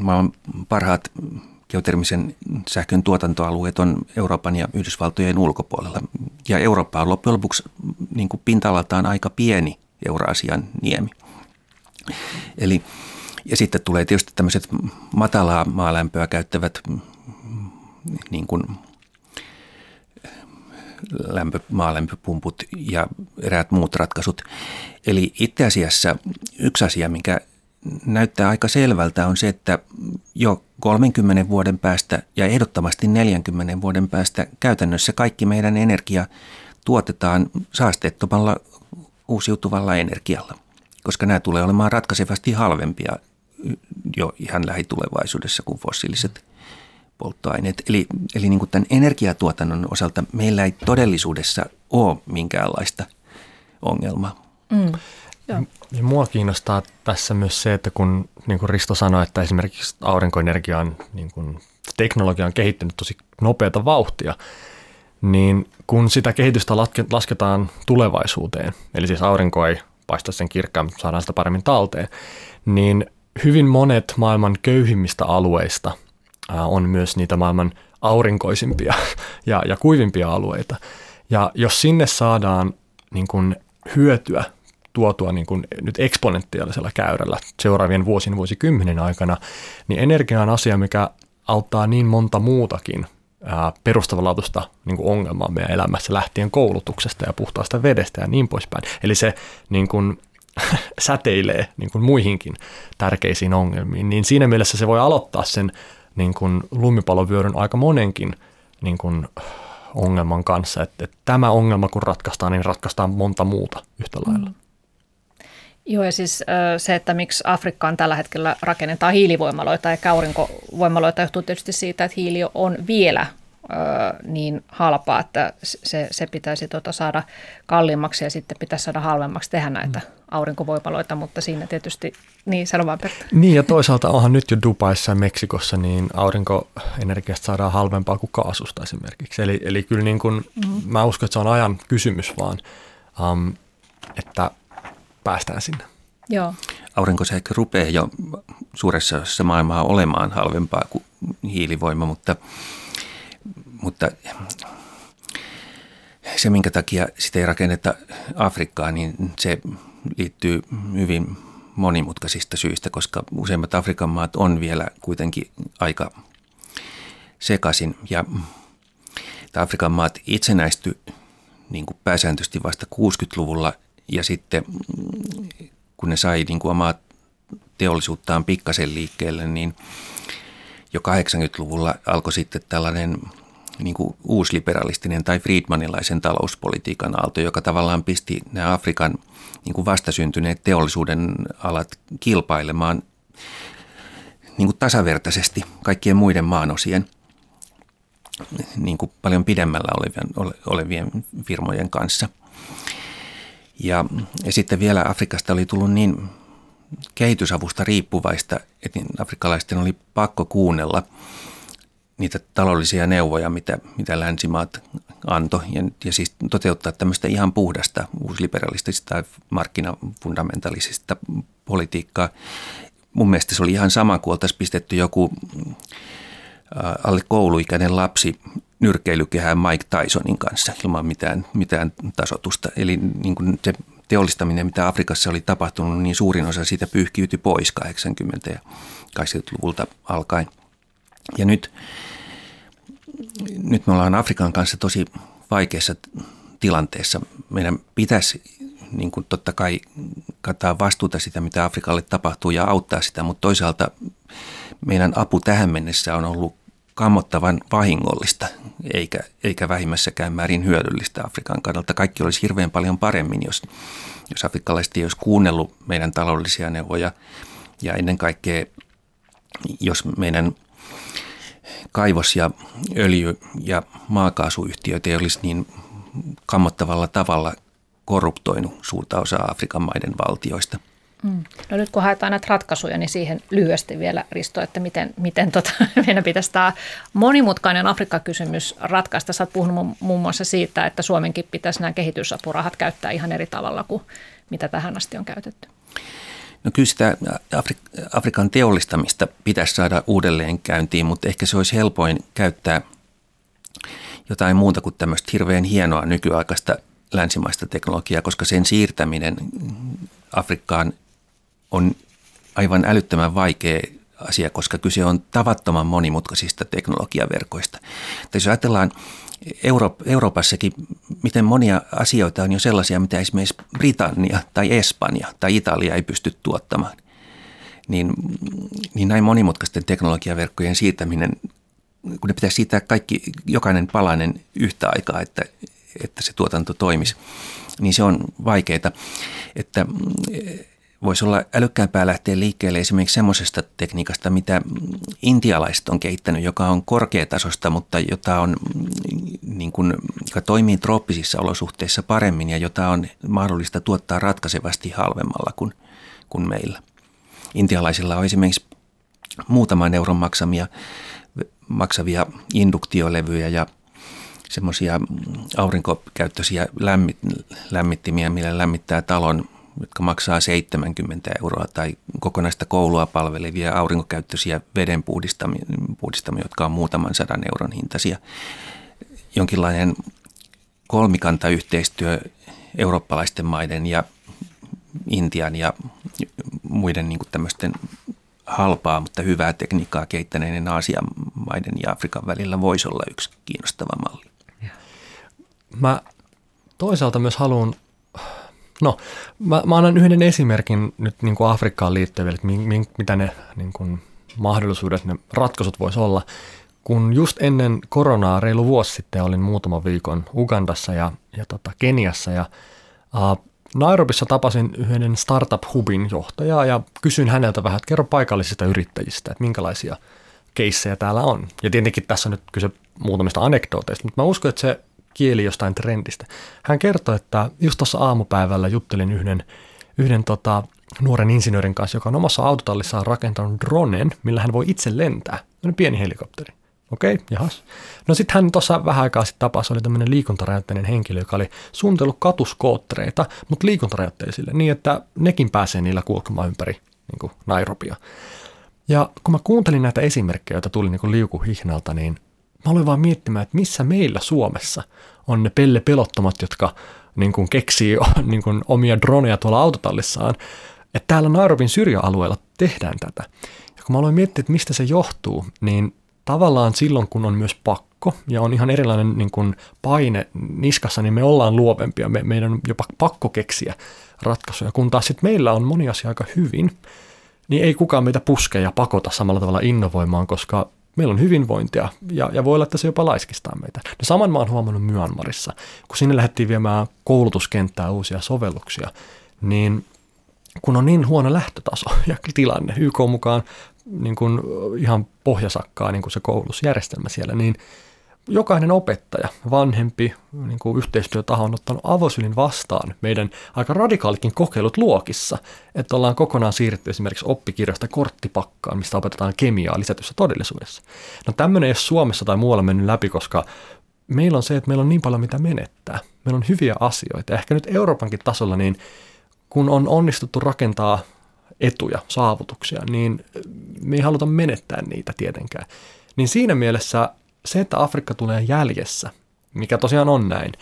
maan parhaat geotermisen sähkön tuotantoalueet on Euroopan ja Yhdysvaltojen ulkopuolella. Ja Eurooppa on loppujen lopuksi niin kuin pinta-alaltaan aika pieni Euroasian niemi. Eli, ja sitten tulee tietysti tämmöiset matalaa maalämpöä käyttävät niin kuin lämpö, maalämpöpumput ja eräät muut ratkaisut. Eli itse asiassa yksi asia, mikä näyttää aika selvältä, on se, että jo 30 vuoden päästä ja ehdottomasti 40 vuoden päästä käytännössä kaikki meidän energia tuotetaan saasteettomalla uusiutuvalla energialla, koska nämä tulee olemaan ratkaisevasti halvempia jo ihan lähitulevaisuudessa kuin fossiiliset polttoaineet. Eli, eli niin kuin tämän energiatuotannon osalta meillä ei todellisuudessa ole minkäänlaista ongelmaa. Mm. Ja. Ja mua kiinnostaa tässä myös se, että kun niin kuin Risto sanoi, että esimerkiksi aurinkoenergian niin kuin, teknologia on kehittynyt tosi nopeata vauhtia, niin kun sitä kehitystä lasketaan tulevaisuuteen, eli siis aurinko ei paista sen kirkkaan, mutta saadaan sitä paremmin talteen, niin hyvin monet maailman köyhimmistä alueista on myös niitä maailman aurinkoisimpia [laughs] ja, ja kuivimpia alueita. Ja jos sinne saadaan niin kuin hyötyä tuotua niin kuin nyt eksponentiaalisella käyrällä seuraavien vuosien vuosikymmenen aikana, niin energia on asia, mikä auttaa niin monta muutakin perustavanlaatuista niin ongelmaa meidän elämässä lähtien koulutuksesta ja puhtaasta vedestä ja niin poispäin. Eli se niin kuin, [laughs] säteilee niin kuin muihinkin tärkeisiin ongelmiin, niin siinä mielessä se voi aloittaa sen niin kuin lumipallovyöryn aika monenkin niin kuin ongelman kanssa, että, että tämä ongelma kun ratkaistaan, niin ratkaistaan monta muuta yhtä lailla. Mm. Joo, ja siis se, että miksi Afrikkaan tällä hetkellä rakennetaan hiilivoimaloita ja aurinkovoimaloita, johtuu tietysti siitä, että hiili on vielä niin halpaa, että se, se pitäisi tuota saada kalliimmaksi ja sitten pitäisi saada halvemmaksi tehdä näitä mm. aurinkovoimaloita, mutta siinä tietysti, niin sano vaan Pertta. Niin ja toisaalta onhan nyt jo Dubaissa ja Meksikossa, niin aurinkoenergiasta saadaan halvempaa kuin kaasusta esimerkiksi. Eli, eli kyllä niin kuin, mm. mä uskon, että se on ajan kysymys vaan, um, että päästään sinne. Joo. Aurinkosähkö rupeaa jo suuressa osassa maailmaa olemaan halvempaa kuin hiilivoima, mutta, mutta se, minkä takia sitä ei rakenneta Afrikkaan, niin se liittyy hyvin monimutkaisista syistä, koska useimmat Afrikan maat on vielä kuitenkin aika sekaisin. Ja Afrikan maat itsenäisty niin kuin pääsääntöisesti vasta 60-luvulla ja sitten kun ne sai niin kuin omaa teollisuuttaan pikkasen liikkeelle, niin jo 80-luvulla alkoi sitten tällainen niin kuin uusliberalistinen tai Friedmanilaisen talouspolitiikan aalto, joka tavallaan pisti nämä Afrikan niin kuin vastasyntyneet teollisuuden alat kilpailemaan niin kuin tasavertaisesti kaikkien muiden maanosien niin kuin paljon pidemmällä olevien, olevien firmojen kanssa – ja, ja sitten vielä Afrikasta oli tullut niin kehitysavusta riippuvaista, että niin afrikkalaisten oli pakko kuunnella niitä taloudellisia neuvoja, mitä, mitä länsimaat antoi, ja, ja siis toteuttaa tämmöistä ihan puhdasta uusliberalistista tai markkinafundamentalisista politiikkaa. Mun mielestä se oli ihan sama, kun oltaisiin pistetty joku alle kouluikäinen lapsi nyrkeilykehään Mike Tysonin kanssa ilman mitään, mitään tasotusta. Eli niin kuin se teollistaminen, mitä Afrikassa oli tapahtunut, niin suurin osa siitä pyyhkiytyi pois 80- ja 80-luvulta alkaen. Ja nyt, nyt me ollaan Afrikan kanssa tosi vaikeassa tilanteessa. Meidän pitäisi niin kuin totta kai kantaa vastuuta sitä, mitä Afrikalle tapahtuu ja auttaa sitä, mutta toisaalta meidän apu tähän mennessä on ollut kammottavan vahingollista, eikä, eikä vähimmässäkään määrin hyödyllistä Afrikan kannalta. Kaikki olisi hirveän paljon paremmin, jos, jos afrikkalaiset ei olisi kuunnellut meidän taloudellisia neuvoja ja ennen kaikkea, jos meidän kaivos- ja öljy- ja maakaasuyhtiöt ei olisi niin kammottavalla tavalla korruptoinut suurta osaa Afrikan maiden valtioista. Mm. No nyt kun haetaan näitä ratkaisuja, niin siihen lyhyesti vielä Risto, että miten, miten tota, [laughs] meidän pitäisi tämä monimutkainen Afrikka-kysymys ratkaista. Sä oot puhunut muun muassa siitä, että Suomenkin pitäisi nämä kehitysapurahat käyttää ihan eri tavalla kuin mitä tähän asti on käytetty. No kyllä sitä Afri- Afrikan teollistamista pitäisi saada uudelleen käyntiin, mutta ehkä se olisi helpoin käyttää jotain muuta kuin tämmöistä hirveän hienoa nykyaikaista länsimaista teknologiaa, koska sen siirtäminen Afrikkaan on aivan älyttömän vaikea asia, koska kyse on tavattoman monimutkaisista teknologiaverkoista. Tai jos ajatellaan Euro- Euroopassakin, miten monia asioita on jo sellaisia, mitä esimerkiksi Britannia tai Espanja tai Italia ei pysty tuottamaan, niin, niin näin monimutkaisten teknologiaverkkojen siirtäminen, kun ne pitäisi siirtää kaikki, jokainen palanen yhtä aikaa, että, että se tuotanto toimisi, niin se on vaikeaa. Että voisi olla älykkäämpää lähteä liikkeelle esimerkiksi semmoisesta tekniikasta, mitä intialaiset on kehittänyt, joka on korkeatasosta, mutta jota on, niin kuin, joka toimii trooppisissa olosuhteissa paremmin ja jota on mahdollista tuottaa ratkaisevasti halvemmalla kuin, kuin meillä. Intialaisilla on esimerkiksi muutaman euron maksamia, maksavia induktiolevyjä ja semmoisia aurinkokäyttöisiä lämmit, lämmittimiä, millä lämmittää talon jotka maksaa 70 euroa, tai kokonaista koulua palvelevia aurinkokäyttöisiä vedenpuhdistamia, jotka on muutaman sadan euron hintaisia. Jonkinlainen kolmikantayhteistyö eurooppalaisten maiden ja Intian ja muiden niin tämmöisten halpaa, mutta hyvää tekniikkaa kehittäneiden Aasian maiden ja Afrikan välillä voisi olla yksi kiinnostava malli. Mä toisaalta myös haluan No, mä, mä annan yhden esimerkin nyt niin kuin Afrikkaan liittyville, että mi, mi, mitä ne niin kuin mahdollisuudet, ne ratkaisut voisi olla. Kun just ennen koronaa reilu vuosi sitten olin muutama viikon Ugandassa ja, ja tota Keniassa ja uh, Nairobissa tapasin yhden startup-hubin johtajaa ja kysyin häneltä vähän, että kerro paikallisista yrittäjistä, että minkälaisia keissejä täällä on. Ja tietenkin tässä on nyt kyse muutamista anekdooteista, mutta mä uskon, että se kieli jostain trendistä. Hän kertoi, että just tuossa aamupäivällä juttelin yhden, yhden tota, nuoren insinöörin kanssa, joka on omassa autotallissaan rakentanut dronen, millä hän voi itse lentää. On pieni helikopteri. Okei, okay, jahas. No sitten hän tuossa vähän aikaa sitten tapasi, oli tämmöinen liikuntarajoitteinen henkilö, joka oli suunnitellut katuskoottereita, mutta liikuntarajoitteisille, niin että nekin pääsee niillä kulkemaan ympäri niin kuin Nairobia. Ja kun mä kuuntelin näitä esimerkkejä, joita tuli niin liukuhihnalta, niin Mä aloin vaan miettimään, että missä meillä Suomessa on ne pelle pelottomat, jotka niin kuin keksii [laughs] niin kuin omia droneja tuolla autotallissaan. Että täällä Nairobin syrjäalueella tehdään tätä. Ja kun mä aloin miettiä, että mistä se johtuu, niin tavallaan silloin, kun on myös pakko ja on ihan erilainen niin kuin paine niskassa, niin me ollaan luovempia. Me, meidän on jopa pakko keksiä ratkaisuja, kun taas sitten meillä on moni asia aika hyvin, niin ei kukaan meitä puske ja pakota samalla tavalla innovoimaan, koska meillä on hyvinvointia ja, ja voi olla, että se jopa laiskistaa meitä. No saman mä oon huomannut Myanmarissa, kun sinne lähdettiin viemään koulutuskenttää uusia sovelluksia, niin kun on niin huono lähtötaso [laughs] ja tilanne, YK mukaan niin kuin ihan pohjasakkaa niin kuin se koulutusjärjestelmä siellä, niin – jokainen opettaja, vanhempi niin kuin yhteistyötaho on ottanut avosylin vastaan meidän aika radikaalikin kokeilut luokissa, että ollaan kokonaan siirretty esimerkiksi oppikirjasta korttipakkaan, mistä opetetaan kemiaa lisätyssä todellisuudessa. No tämmöinen ei ole Suomessa tai muualla mennyt läpi, koska meillä on se, että meillä on niin paljon mitä menettää. Meillä on hyviä asioita. Ehkä nyt Euroopankin tasolla, niin kun on onnistuttu rakentaa etuja, saavutuksia, niin me ei haluta menettää niitä tietenkään. Niin siinä mielessä se, että Afrikka tulee jäljessä, mikä tosiaan on näin,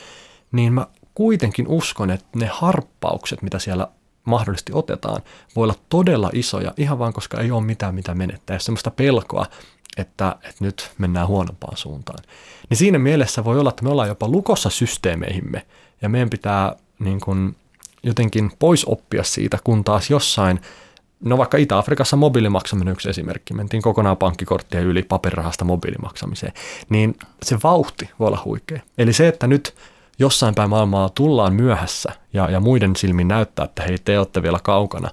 niin mä kuitenkin uskon, että ne harppaukset, mitä siellä mahdollisesti otetaan, voi olla todella isoja, ihan vaan koska ei ole mitään mitä menettää. Jos semmoista pelkoa, että, että nyt mennään huonompaan suuntaan. Niin siinä mielessä voi olla, että me ollaan jopa lukossa systeemeihimme, ja meidän pitää niin kuin, jotenkin pois oppia siitä, kun taas jossain No vaikka Itä-Afrikassa mobiilimaksaminen yksi esimerkki, mentiin kokonaan pankkikorttia yli paperirahasta mobiilimaksamiseen, niin se vauhti voi olla huikea. Eli se, että nyt jossain päin maailmaa tullaan myöhässä ja, ja muiden silmin näyttää, että hei te olette vielä kaukana,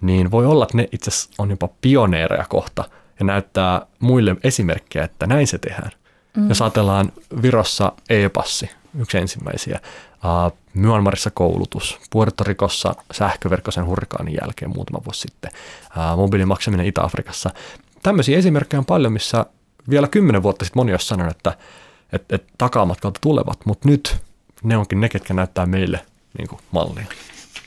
niin voi olla, että ne itse on jopa pioneereja kohta ja näyttää muille esimerkkejä, että näin se tehdään. Mm. Jos ajatellaan Virossa e-passi, yksi ensimmäisiä. Uh, Myanmarissa koulutus, Puerto Ricossa sähköverkkoisen hurrikaanin jälkeen muutama vuosi sitten, uh, mobiilimaksaminen Itä-Afrikassa. Tämmöisiä esimerkkejä on paljon, missä vielä kymmenen vuotta sitten moni olisi sanonut, että, että, että takamatkalta tulevat, mutta nyt ne onkin ne, ketkä näyttää meille niin kuin mallia.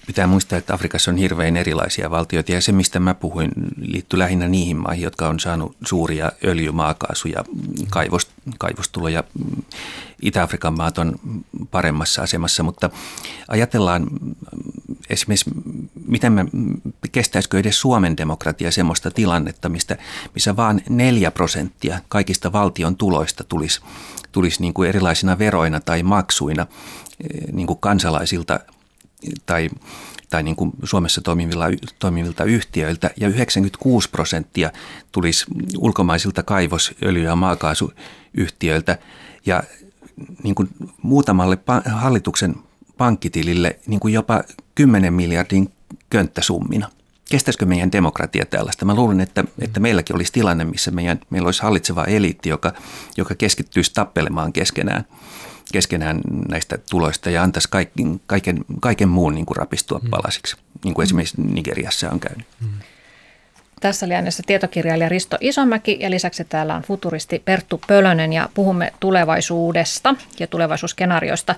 Pitää muistaa, että Afrikassa on hirveän erilaisia valtioita ja se, mistä mä puhuin, liittyy lähinnä niihin maihin, jotka on saanut suuria öljy-, maakaasu- ja kaivos, kaivostuloja. Itä-Afrikan maat on paremmassa asemassa, mutta ajatellaan esimerkiksi, miten me, kestäisikö edes Suomen demokratia semmoista tilannetta, mistä, missä vain neljä prosenttia kaikista valtion tuloista tulisi, tulisi niin kuin erilaisina veroina tai maksuina niin kuin kansalaisilta tai, tai niin kuin Suomessa toimivilta, toimivilta yhtiöiltä ja 96 prosenttia tulisi ulkomaisilta kaivos-, öljy- ja maakaasuyhtiöiltä. Ja niin kuin muutamalle hallituksen pankkitilille niin kuin jopa 10 miljardin könttäsummina. Kestäisikö meidän demokratia tällaista? Mä luulen, että, että meilläkin olisi tilanne, missä meidän, meillä olisi hallitseva eliitti, joka, joka keskittyisi tappelemaan keskenään – keskenään näistä tuloista ja antaisi kaiken, kaiken, kaiken muun niin kuin rapistua mm. palasiksi, niin kuin esimerkiksi Nigeriassa on käynyt. Mm. Tässä oli äänessä tietokirjailija Risto Isomäki ja lisäksi täällä on futuristi Perttu Pölönen ja puhumme tulevaisuudesta ja tulevaisuusskenaarioista.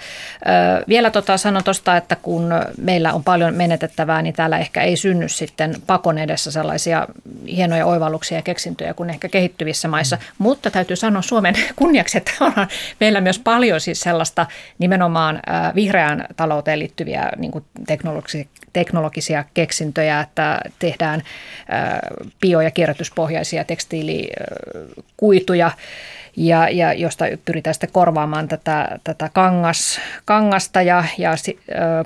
Vielä tota sanon tuosta, että kun meillä on paljon menetettävää, niin täällä ehkä ei synny sitten pakon edessä sellaisia hienoja oivalluksia ja keksintöjä kuin ehkä kehittyvissä maissa. Mm. Mutta täytyy sanoa Suomen [laughs] kunniaksi, että on meillä myös paljon siis sellaista nimenomaan vihreään talouteen liittyviä niin teknologisia, teknologisia keksintöjä, että tehdään bio- ja kierrätyspohjaisia tekstiilikuituja, ja, ja josta pyritään sitten korvaamaan tätä, tätä kangas, kangasta ja, ja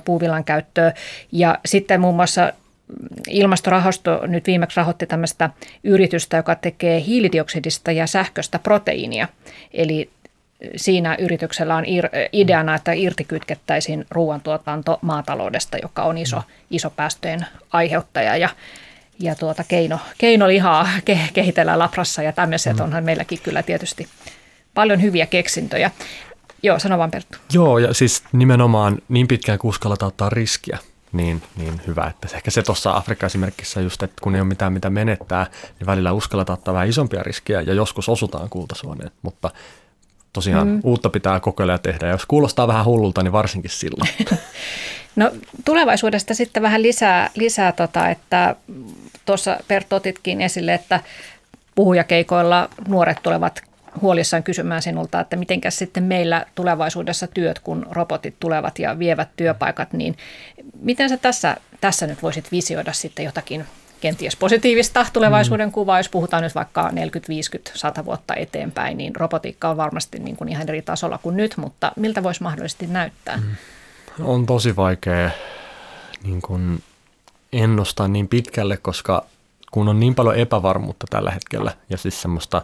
puuvillan käyttöä. Ja sitten muun muassa ilmastorahasto nyt viimeksi rahoitti tämmöistä yritystä, joka tekee hiilidioksidista ja sähköstä proteiinia. Eli siinä yrityksellä on ideana, että irtikytkettäisiin ruoantuotanto maataloudesta, joka on iso, iso päästöjen aiheuttaja. Ja ja tuota keino, keinolihaa ke, kehitellään labrassa ja tämmöiset mm. onhan meilläkin kyllä tietysti paljon hyviä keksintöjä. Joo, sano vaan Perttu. Joo, ja siis nimenomaan niin pitkään kuin uskalletaan ottaa riskiä, niin, niin hyvä. Että ehkä se tuossa Afrikan esimerkissä just, että kun ei ole mitään mitä menettää, niin välillä uskalletaan ottaa vähän isompia riskejä ja joskus osutaan kultasuoneen. Mutta tosiaan mm. uutta pitää kokeilla ja tehdä. Ja jos kuulostaa vähän hullulta, niin varsinkin silloin. [laughs] No tulevaisuudesta sitten vähän lisää, lisää tota, että tuossa Perttu otitkin esille, että puhujakeikoilla nuoret tulevat huolissaan kysymään sinulta, että mitenkä sitten meillä tulevaisuudessa työt, kun robotit tulevat ja vievät työpaikat, niin miten sä tässä, tässä nyt voisit visioida sitten jotakin kenties positiivista tulevaisuuden mm. kuvaa, jos puhutaan nyt vaikka 40, 50, 100 vuotta eteenpäin, niin robotiikka on varmasti niin kuin ihan eri tasolla kuin nyt, mutta miltä voisi mahdollisesti näyttää? Mm on tosi vaikea niin kuin ennustaa niin pitkälle, koska kun on niin paljon epävarmuutta tällä hetkellä ja siis semmoista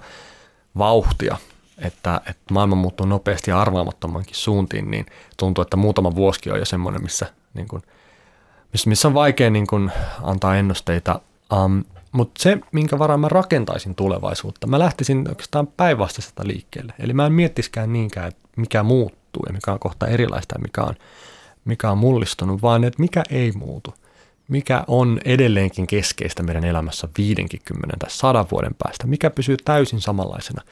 vauhtia, että, että maailma muuttuu nopeasti ja arvaamattomankin suuntiin, niin tuntuu, että muutama vuosi on jo semmoinen, missä, niin kuin, missä, on vaikea niin kuin, antaa ennusteita. Um, mutta se, minkä varaan mä rakentaisin tulevaisuutta, mä lähtisin oikeastaan päinvastaisesta liikkeelle. Eli mä en miettiskään niinkään, että mikä muuttuu ja mikä on kohta erilaista ja mikä on mikä on mullistunut, vaan että mikä ei muutu. Mikä on edelleenkin keskeistä meidän elämässä 50 tai 100 vuoden päästä, mikä pysyy täysin samanlaisena.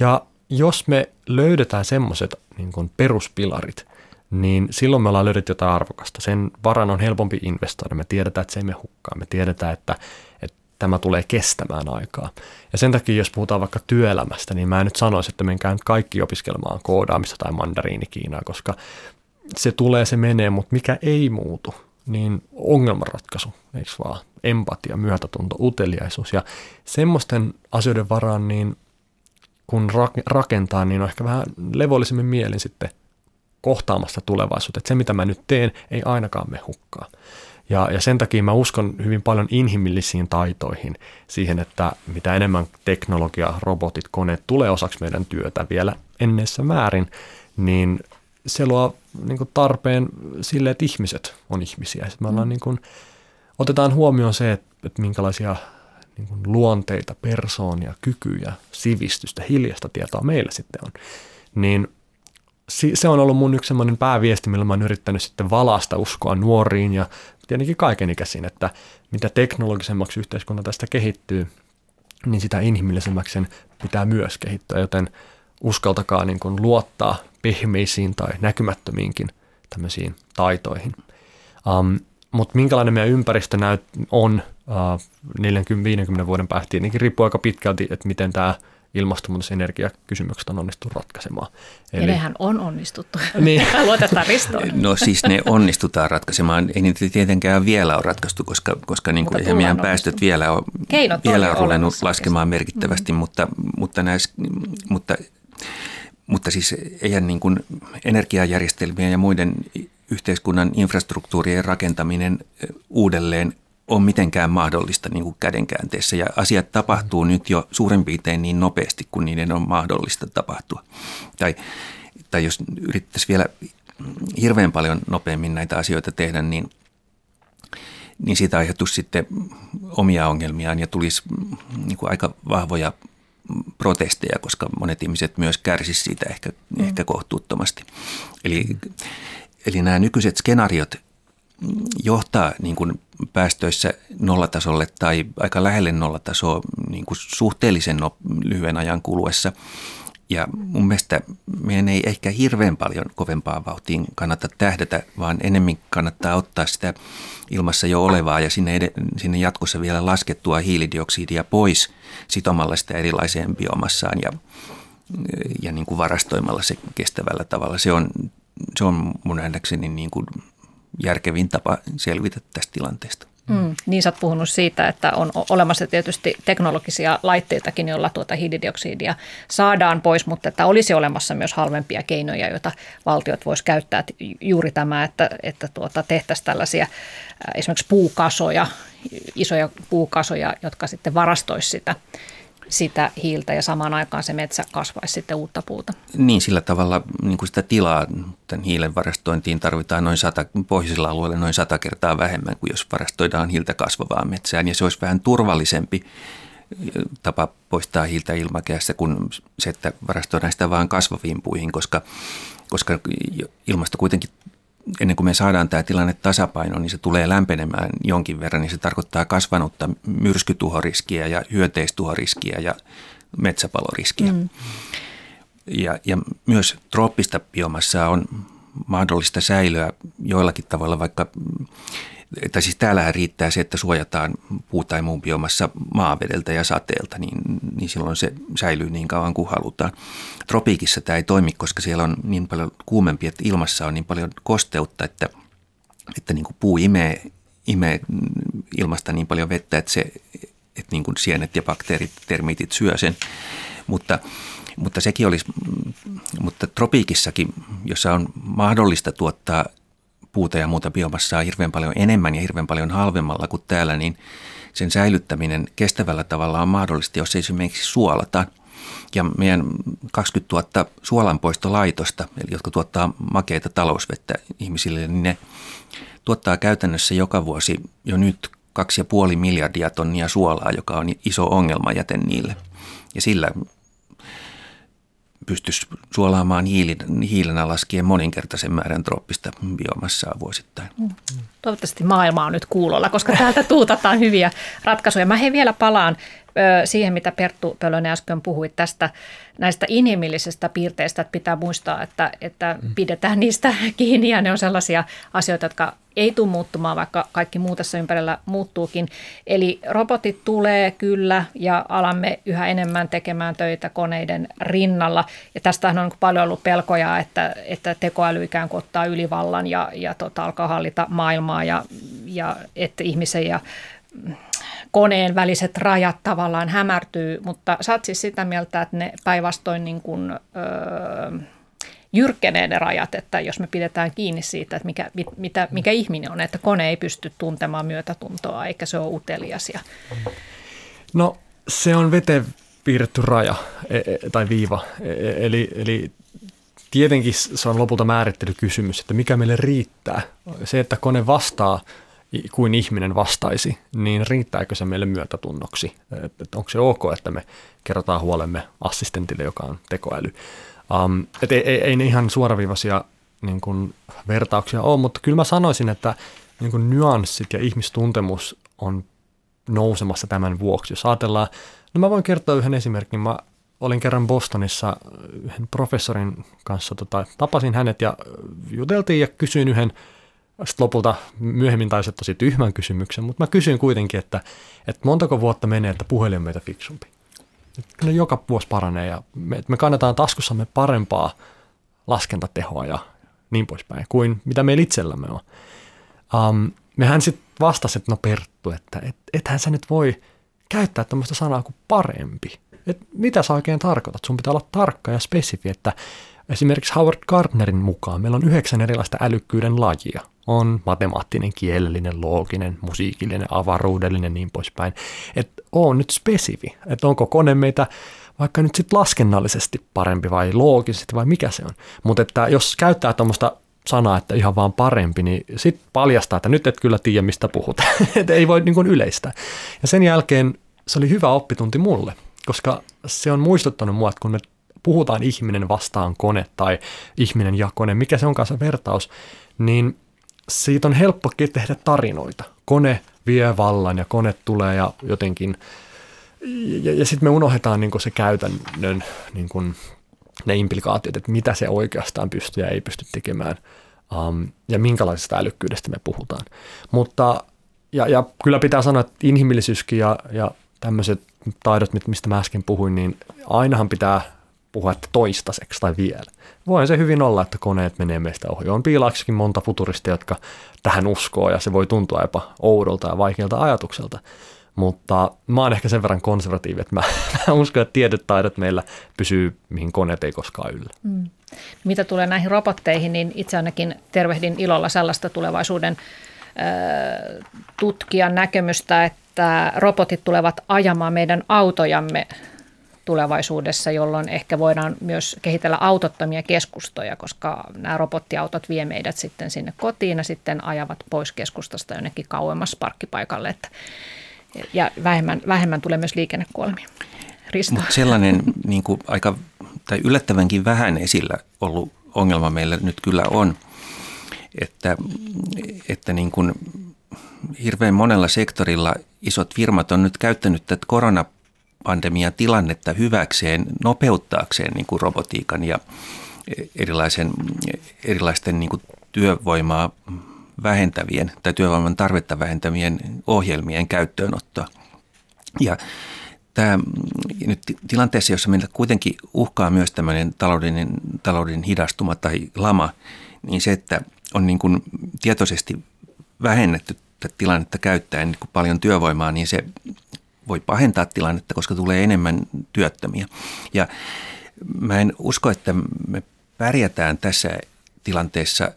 Ja jos me löydetään semmoiset niin peruspilarit, niin silloin me ollaan löydetty jotain arvokasta. Sen varan on helpompi investoida. Me tiedetään, että se ei me hukkaa. Me tiedetään, että, että tämä tulee kestämään aikaa. Ja sen takia, jos puhutaan vaikka työelämästä, niin mä en nyt sanoisi, että menkää nyt kaikki opiskelemaan koodaamista tai mandariinikiinaa, koska se tulee, se menee, mutta mikä ei muutu, niin ongelmanratkaisu, eikö vaan? Empatia, myötätunto, uteliaisuus ja semmoisten asioiden varaan, niin kun rakentaa, niin on ehkä vähän levollisemmin mielin sitten kohtaamasta tulevaisuutta. Että se, mitä mä nyt teen, ei ainakaan me hukkaa. Ja, ja sen takia mä uskon hyvin paljon inhimillisiin taitoihin, siihen, että mitä enemmän teknologia, robotit, koneet tulee osaksi meidän työtä vielä ennessä määrin, niin se luo niin kuin tarpeen sille, että ihmiset on ihmisiä. Sitten me ollaan, mm. niin kuin, otetaan huomioon se, että, että minkälaisia niin kuin luonteita, persoonia, kykyjä, sivistystä, hiljasta tietoa meillä sitten on. Niin se on ollut mun yksi semmoinen pääviesti, millä mä oon yrittänyt sitten valasta uskoa nuoriin ja tietenkin kaikenikäisiin, että mitä teknologisemmaksi yhteiskunta tästä kehittyy, niin sitä inhimillisemmäksi sen pitää myös kehittyä, joten uskaltakaa niin kuin luottaa pehmeisiin tai näkymättömiinkin tämmöisiin taitoihin. Um, mutta minkälainen meidän ympäristö näyt, on uh, 40-50 vuoden päästä, tietenkin riippuu aika pitkälti, että miten tämä ilmastonmuutos energiakysymykset on onnistuttu ratkaisemaan. Eli... Ja nehän on onnistuttu. Niin. [laughs] Luotetaan ristoon. No siis ne onnistutaan ratkaisemaan. Ei niitä tietenkään vielä ole ratkaistu, koska, koska niin kuin meidän päästöt vielä on, vielä on ruvennut laskemaan merkittävästi, mm. mutta, mutta, näis, mutta, mutta siis eihän niin kuin energiajärjestelmien ja muiden yhteiskunnan infrastruktuurien rakentaminen uudelleen ole mitenkään mahdollista niin kuin kädenkäänteessä ja asiat tapahtuu nyt jo suurin piirtein niin nopeasti kuin niiden on mahdollista tapahtua. Tai, tai jos yrittäisiin vielä hirveän paljon nopeammin näitä asioita tehdä, niin, niin siitä aiheutuisi sitten omia ongelmiaan ja tulisi niin kuin aika vahvoja protesteja, koska monet ihmiset myös kärsisivät siitä ehkä, mm. ehkä kohtuuttomasti. Eli, eli nämä nykyiset skenaariot johtaa niin kuin päästöissä nollatasolle tai aika lähelle nollatasoa niin kuin suhteellisen no, lyhyen ajan kuluessa. Ja mun mielestä meidän ei ehkä hirveän paljon kovempaa vauhtiin kannata tähdätä, vaan enemmän kannattaa ottaa sitä ilmassa jo olevaa ja sinne, ed- sinne jatkossa vielä laskettua hiilidioksidia pois sitomalla sitä erilaiseen biomassaan ja, ja niin kuin varastoimalla se kestävällä tavalla. Se on, se on mun nähdäkseni niin kuin järkevin tapa selvitä tästä tilanteesta. Mm, niin sä oot puhunut siitä, että on olemassa tietysti teknologisia laitteitakin, joilla tuota hiilidioksidia saadaan pois, mutta että olisi olemassa myös halvempia keinoja, joita valtiot vois käyttää. Juuri tämä, että, että tuota, tehtäisiin tällaisia esimerkiksi puukasoja, isoja puukasoja, jotka sitten varastoisi sitä sitä hiiltä ja samaan aikaan se metsä kasvaisi sitten uutta puuta. Niin, sillä tavalla niin kuin sitä tilaa tämän hiilen varastointiin tarvitaan noin sata, pohjoisilla alueilla noin sata kertaa vähemmän kuin jos varastoidaan hiiltä kasvavaan metsään. Ja se olisi vähän turvallisempi tapa poistaa hiiltä ilmakehässä kuin se, että varastoidaan sitä vain kasvaviin puihin, koska, koska ilmasto kuitenkin ennen kuin me saadaan tämä tilanne tasapainoon, niin se tulee lämpenemään jonkin verran, niin se tarkoittaa kasvanutta myrskytuhoriskiä ja hyönteistuhoriskiä ja metsäpaloriskiä. Mm. Ja, ja myös trooppista biomassaa on mahdollista säilyä joillakin tavalla, vaikka tai siis täällähän riittää se, että suojataan puu- tai muun biomassa maavedeltä ja sateelta, niin, niin silloin se säilyy niin kauan kuin halutaan. Tropiikissa tämä ei toimi, koska siellä on niin paljon kuumempi, että ilmassa on niin paljon kosteutta, että, että niin kuin puu imee, imee ilmasta niin paljon vettä, että, se, että niin kuin sienet ja bakteerit, termiitit syö sen. Mutta mutta sekin olisi, mutta tropiikissakin, jossa on mahdollista tuottaa puuta ja muuta biomassaa hirveän paljon enemmän ja hirveän paljon halvemmalla kuin täällä, niin sen säilyttäminen kestävällä tavalla on mahdollista, jos esimerkiksi suolataan. Ja meidän 20 000 suolanpoistolaitosta, eli jotka tuottaa makeita talousvettä ihmisille, niin ne tuottaa käytännössä joka vuosi jo nyt 2,5 miljardia tonnia suolaa, joka on iso ongelma jäten niille. Ja sillä pystyisi suolaamaan hiilin, hiilenä laskien moninkertaisen määrän trooppista biomassaa vuosittain. Mm. Toivottavasti maailma on nyt kuulolla, koska täältä tuutataan hyviä ratkaisuja. Mä he vielä palaan siihen, mitä Perttu Pölönen äsken puhui tästä näistä inhimillisistä piirteistä, että pitää muistaa, että, että mm. pidetään niistä [laughs] kiinni ja ne on sellaisia asioita, jotka ei tule muuttumaan, vaikka kaikki muu tässä ympärillä muuttuukin. Eli robotit tulee kyllä ja alamme yhä enemmän tekemään töitä koneiden rinnalla. Ja tästähän on paljon ollut pelkoja, että, että tekoäly ikään kuin ottaa ylivallan ja, ja tota, alkaa hallita maailmaa ja, ja että ihmisen ja koneen väliset rajat tavallaan hämärtyy, mutta sä oot siis sitä mieltä, että ne päinvastoin niin kuin, öö, jyrkkenee ne rajat, että jos me pidetään kiinni siitä, että mikä, mit, mitä, mikä ihminen on, että kone ei pysty tuntemaan myötätuntoa eikä se ole utelias. Ja... No se on veteen piirretty raja e, e, tai viiva, e, eli, eli tietenkin se on lopulta määrittelykysymys, että mikä meille riittää. Se, että kone vastaa kuin ihminen vastaisi, niin riittääkö se meille myötätunnoksi? Että onko se ok, että me kerrotaan huolemme assistentille, joka on tekoäly? Um, et ei, ei, ei ne ihan suoraviivaisia niin kuin, vertauksia ole, mutta kyllä mä sanoisin, että niin kuin, nyanssit ja ihmistuntemus on nousemassa tämän vuoksi. Jos ajatellaan, no mä voin kertoa yhden esimerkin. Mä olin kerran Bostonissa yhden professorin kanssa, tota, tapasin hänet ja juteltiin ja kysyin yhden sitten lopulta myöhemmin taisi tosi tyhmän kysymyksen, mutta mä kysyin kuitenkin, että, että montako vuotta menee, että puhelin on meitä fiksumpi. Ne joka vuosi paranee ja me, me kannetaan taskussamme parempaa laskentatehoa ja niin poispäin kuin mitä meillä itsellämme on. Um, mehän sitten vastasi, että no Perttu, että et, ethän sä nyt voi käyttää tämmöistä sanaa kuin parempi. Et mitä sä oikein tarkoitat? Sun pitää olla tarkka ja spesifi, että esimerkiksi Howard Gardnerin mukaan meillä on yhdeksän erilaista älykkyyden lajia. On matemaattinen, kielellinen, looginen, musiikillinen, avaruudellinen niin poispäin. Että on nyt spesifi, että onko kone meitä vaikka nyt sitten laskennallisesti parempi vai loogisesti vai mikä se on. Mutta että jos käyttää tuommoista sanaa, että ihan vaan parempi, niin sitten paljastaa, että nyt et kyllä tiedä, mistä puhut. [laughs] että ei voi niin kuin yleistä. Ja sen jälkeen se oli hyvä oppitunti mulle, koska se on muistuttanut mua, että kun me puhutaan ihminen vastaan kone tai ihminen ja kone, mikä se onkaan se vertaus, niin siitä on helppokin tehdä tarinoita. Kone vie vallan ja kone tulee ja jotenkin, ja, ja sitten me unohdetaan niin se käytännön niin kuin, ne implikaatiot, että mitä se oikeastaan pystyy ja ei pysty tekemään um, ja minkälaisesta älykkyydestä me puhutaan. Mutta ja, ja kyllä pitää sanoa, että inhimillisyyskin ja, ja tämmöiset taidot, mistä mä äsken puhuin, niin ainahan pitää puhua, että toistaiseksi tai vielä. Voi se hyvin olla, että koneet menee meistä ohi. On piilaaksikin monta futuristia, jotka tähän uskoo ja se voi tuntua jopa oudolta ja vaikealta ajatukselta. Mutta mä oon ehkä sen verran konservatiivi, että mä, [laughs] mä uskon, että tietyt taidot meillä pysyy, mihin koneet ei koskaan yllä. Mm. Mitä tulee näihin robotteihin, niin itse ainakin tervehdin ilolla sellaista tulevaisuuden tutkijan näkemystä, että robotit tulevat ajamaan meidän autojamme tulevaisuudessa, jolloin ehkä voidaan myös kehitellä autottomia keskustoja, koska nämä robottiautot vie meidät sitten sinne kotiin ja sitten ajavat pois keskustasta jonnekin kauemmas parkkipaikalle. Että, ja vähemmän, vähemmän tulee myös liikennekuolemia. Risto. sellainen [laughs] niin kuin aika, tai yllättävänkin vähän esillä ollut ongelma meillä nyt kyllä on, että, että niin kuin hirveän monella sektorilla isot firmat on nyt käyttänyt tätä korona tilannetta hyväkseen nopeuttaakseen niin kuin robotiikan ja erilaisen, erilaisten niin kuin työvoimaa vähentävien tai työvoiman tarvetta vähentävien ohjelmien käyttöönottoa. Ja tämä nyt tilanteessa, jossa meillä kuitenkin uhkaa myös tämmöinen taloudellinen, talouden hidastuma tai lama, niin se, että on niin kuin tietoisesti vähennetty tätä tilannetta käyttäen niin kuin paljon työvoimaa, niin se voi pahentaa tilannetta, koska tulee enemmän työttömiä. Ja mä en usko, että me pärjätään tässä tilanteessa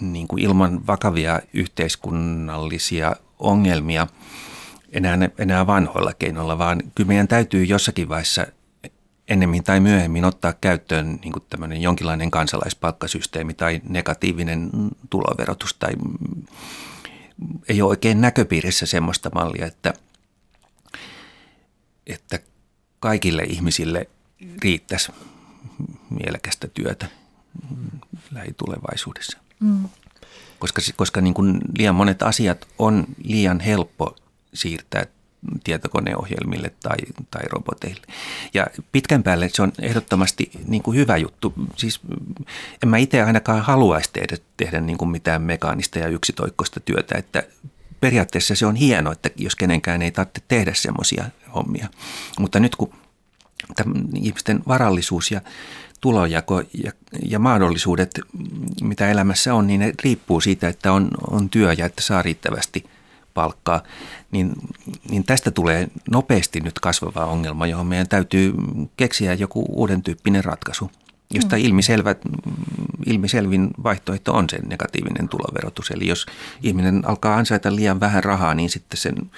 niin kuin ilman vakavia yhteiskunnallisia ongelmia enää, enää vanhoilla keinoilla, vaan kyllä meidän täytyy jossakin vaiheessa ennemmin tai myöhemmin ottaa käyttöön niin kuin tämmöinen jonkinlainen kansalaispalkkasysteemi tai negatiivinen tuloverotus tai ei ole oikein näköpiirissä semmoista mallia, että – että kaikille ihmisille riittäisi mielekästä työtä lähitulevaisuudessa. Mm. Koska, koska niin kuin liian monet asiat on liian helppo siirtää tietokoneohjelmille tai, tai roboteille. Ja pitkän päälle se on ehdottomasti niin kuin hyvä juttu. Siis en mä itse ainakaan haluaisi tehdä, tehdä niin kuin mitään mekaanista ja yksitoikkoista työtä, että periaatteessa se on hienoa, että jos kenenkään ei tarvitse tehdä semmoisia hommia. Mutta nyt kun ihmisten varallisuus ja tulojako ja, ja mahdollisuudet, mitä elämässä on, niin ne riippuu siitä, että on, on työ ja että saa riittävästi palkkaa, niin, niin tästä tulee nopeasti nyt kasvava ongelma, johon meidän täytyy keksiä joku uuden tyyppinen ratkaisu josta mm. ilmiselvä, ilmiselvin vaihtoehto on se negatiivinen tuloverotus. Eli jos ihminen alkaa ansaita liian vähän rahaa, niin sitten sen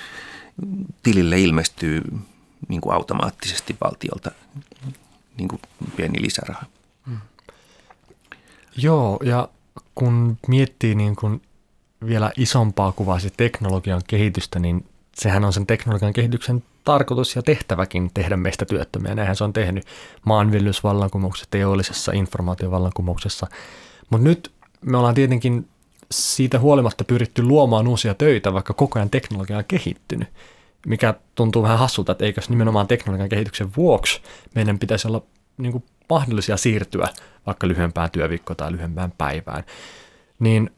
tilille ilmestyy niin kuin automaattisesti valtiolta niin kuin pieni lisäraha. Mm. Joo, ja kun miettii niin kuin vielä isompaa kuvaa se teknologian kehitystä, niin sehän on sen teknologian kehityksen tarkoitus ja tehtäväkin tehdä meistä työttömiä. Näinhän se on tehnyt maanviljelysvallankumouksessa, teollisessa informaatiovallankumouksessa. Mutta nyt me ollaan tietenkin siitä huolimatta pyritty luomaan uusia töitä, vaikka koko ajan teknologia on kehittynyt, mikä tuntuu vähän hassulta, että eikös nimenomaan teknologian kehityksen vuoksi meidän pitäisi olla niin kuin mahdollisia siirtyä vaikka lyhyempään työviikkoon tai lyhyempään päivään. Niin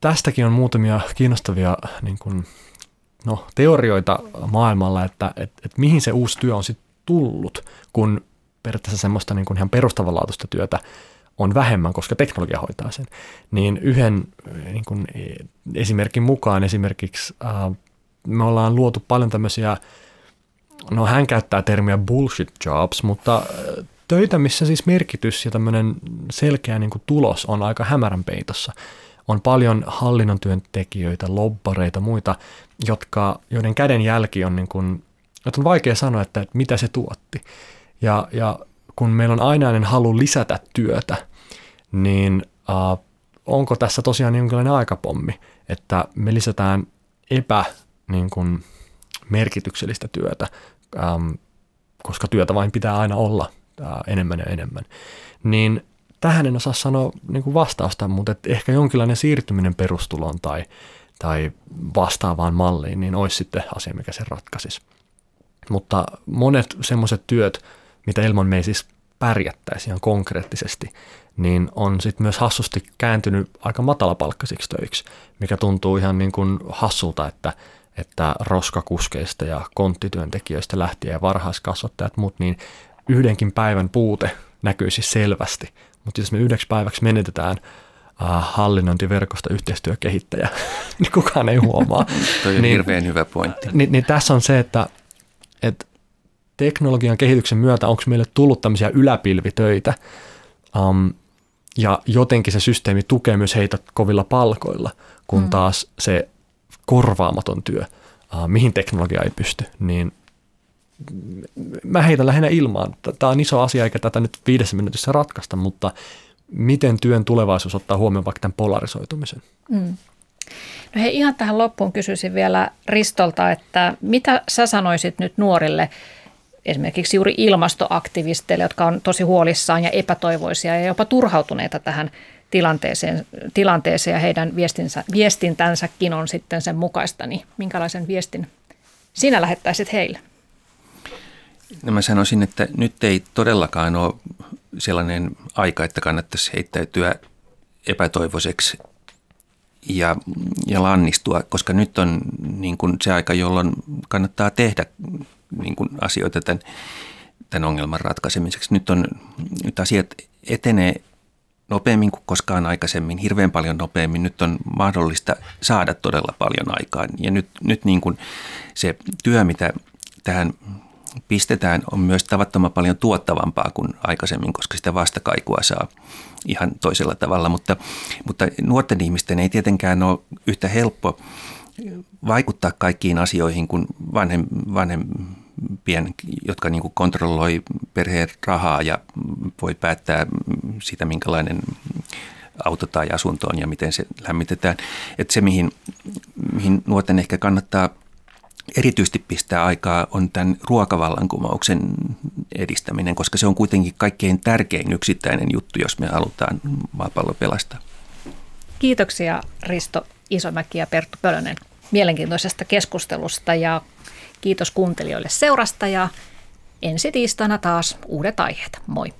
tästäkin on muutamia kiinnostavia niin kuin, no, teorioita maailmalla, että et, et mihin se uusi työ on sitten tullut, kun periaatteessa semmoista niin kuin ihan perustavanlaatuista työtä on vähemmän, koska teknologia hoitaa sen. Niin yhden niin kuin esimerkin mukaan esimerkiksi äh, me ollaan luotu paljon tämmöisiä, no hän käyttää termiä bullshit jobs, mutta äh, töitä, missä siis merkitys ja tämmöinen selkeä niin kuin tulos on aika hämärän peitossa. On paljon hallinnon työntekijöitä, lobbareita, muita, jotka, joiden käden jälki on, niin kuin, että on vaikea sanoa, että, että mitä se tuotti. Ja, ja kun meillä on ainainen halu lisätä työtä, niin uh, onko tässä tosiaan jonkinlainen aikapommi, että me lisätään epä niin kuin, merkityksellistä työtä, um, koska työtä vain pitää aina olla uh, enemmän ja enemmän. Niin tähän en osaa sanoa niin kuin vastausta, mutta että ehkä jonkinlainen siirtyminen perustuloon tai, tai vastaavaan malliin, niin olisi sitten asia, mikä sen ratkaisisi. Mutta monet semmoiset työt, mitä ilman me ei siis pärjättäisi ihan konkreettisesti, niin on sitten myös hassusti kääntynyt aika matalapalkkaisiksi töiksi, mikä tuntuu ihan niin kuin hassulta, että, että roskakuskeista ja konttityöntekijöistä lähtien ja varhaiskasvattajat muut, niin yhdenkin päivän puute näkyisi selvästi. Mutta jos me yhdeksi päiväksi menetetään uh, hallinnointiverkosta yhteistyökehittäjä, [laughs] niin kukaan ei huomaa. [laughs] Toi on niin, hirveän hyvä pointti. Niin, niin tässä on se, että, että teknologian kehityksen myötä onko meille tullut tämmöisiä yläpilvitöitä, um, ja jotenkin se systeemi tukee myös heitä kovilla palkoilla, kun mm. taas se korvaamaton työ, uh, mihin teknologia ei pysty, niin mä heitän lähinnä ilmaan. Tämä on iso asia, eikä tätä nyt viidessä minuutissa ratkaista, mutta miten työn tulevaisuus ottaa huomioon vaikka tämän polarisoitumisen? Mm. No hei, ihan tähän loppuun kysyisin vielä Ristolta, että mitä sä sanoisit nyt nuorille, esimerkiksi juuri ilmastoaktivisteille, jotka on tosi huolissaan ja epätoivoisia ja jopa turhautuneita tähän tilanteeseen, tilanteeseen ja heidän viestinsä, viestintänsäkin on sitten sen mukaista, niin minkälaisen viestin sinä lähettäisit heille? No mä sanoisin, että nyt ei todellakaan ole sellainen aika, että kannattaisi heittäytyä epätoivoiseksi ja, ja lannistua, koska nyt on niin kuin se aika, jolloin kannattaa tehdä niin kuin asioita tämän, tämän ongelman ratkaisemiseksi. Nyt, on, nyt asiat etenee nopeammin kuin koskaan aikaisemmin, hirveän paljon nopeammin. Nyt on mahdollista saada todella paljon aikaan. Ja nyt, nyt niin kuin se työ, mitä tähän pistetään, on myös tavattoman paljon tuottavampaa kuin aikaisemmin, koska sitä vastakaikua saa ihan toisella tavalla. Mutta, mutta nuorten ihmisten ei tietenkään ole yhtä helppo vaikuttaa kaikkiin asioihin kuin vanhem, vanhempien, jotka niin kuin kontrolloi perheen rahaa ja voi päättää sitä, minkälainen auto tai asunto on ja miten se lämmitetään. Että se, mihin, mihin nuorten ehkä kannattaa erityisesti pistää aikaa, on tämän ruokavallankumouksen edistäminen, koska se on kuitenkin kaikkein tärkein yksittäinen juttu, jos me halutaan maapallo pelastaa. Kiitoksia Risto Isomäki ja Perttu Pölönen mielenkiintoisesta keskustelusta ja kiitos kuuntelijoille seurasta ja ensi tiistaina taas uudet aiheet. Moi!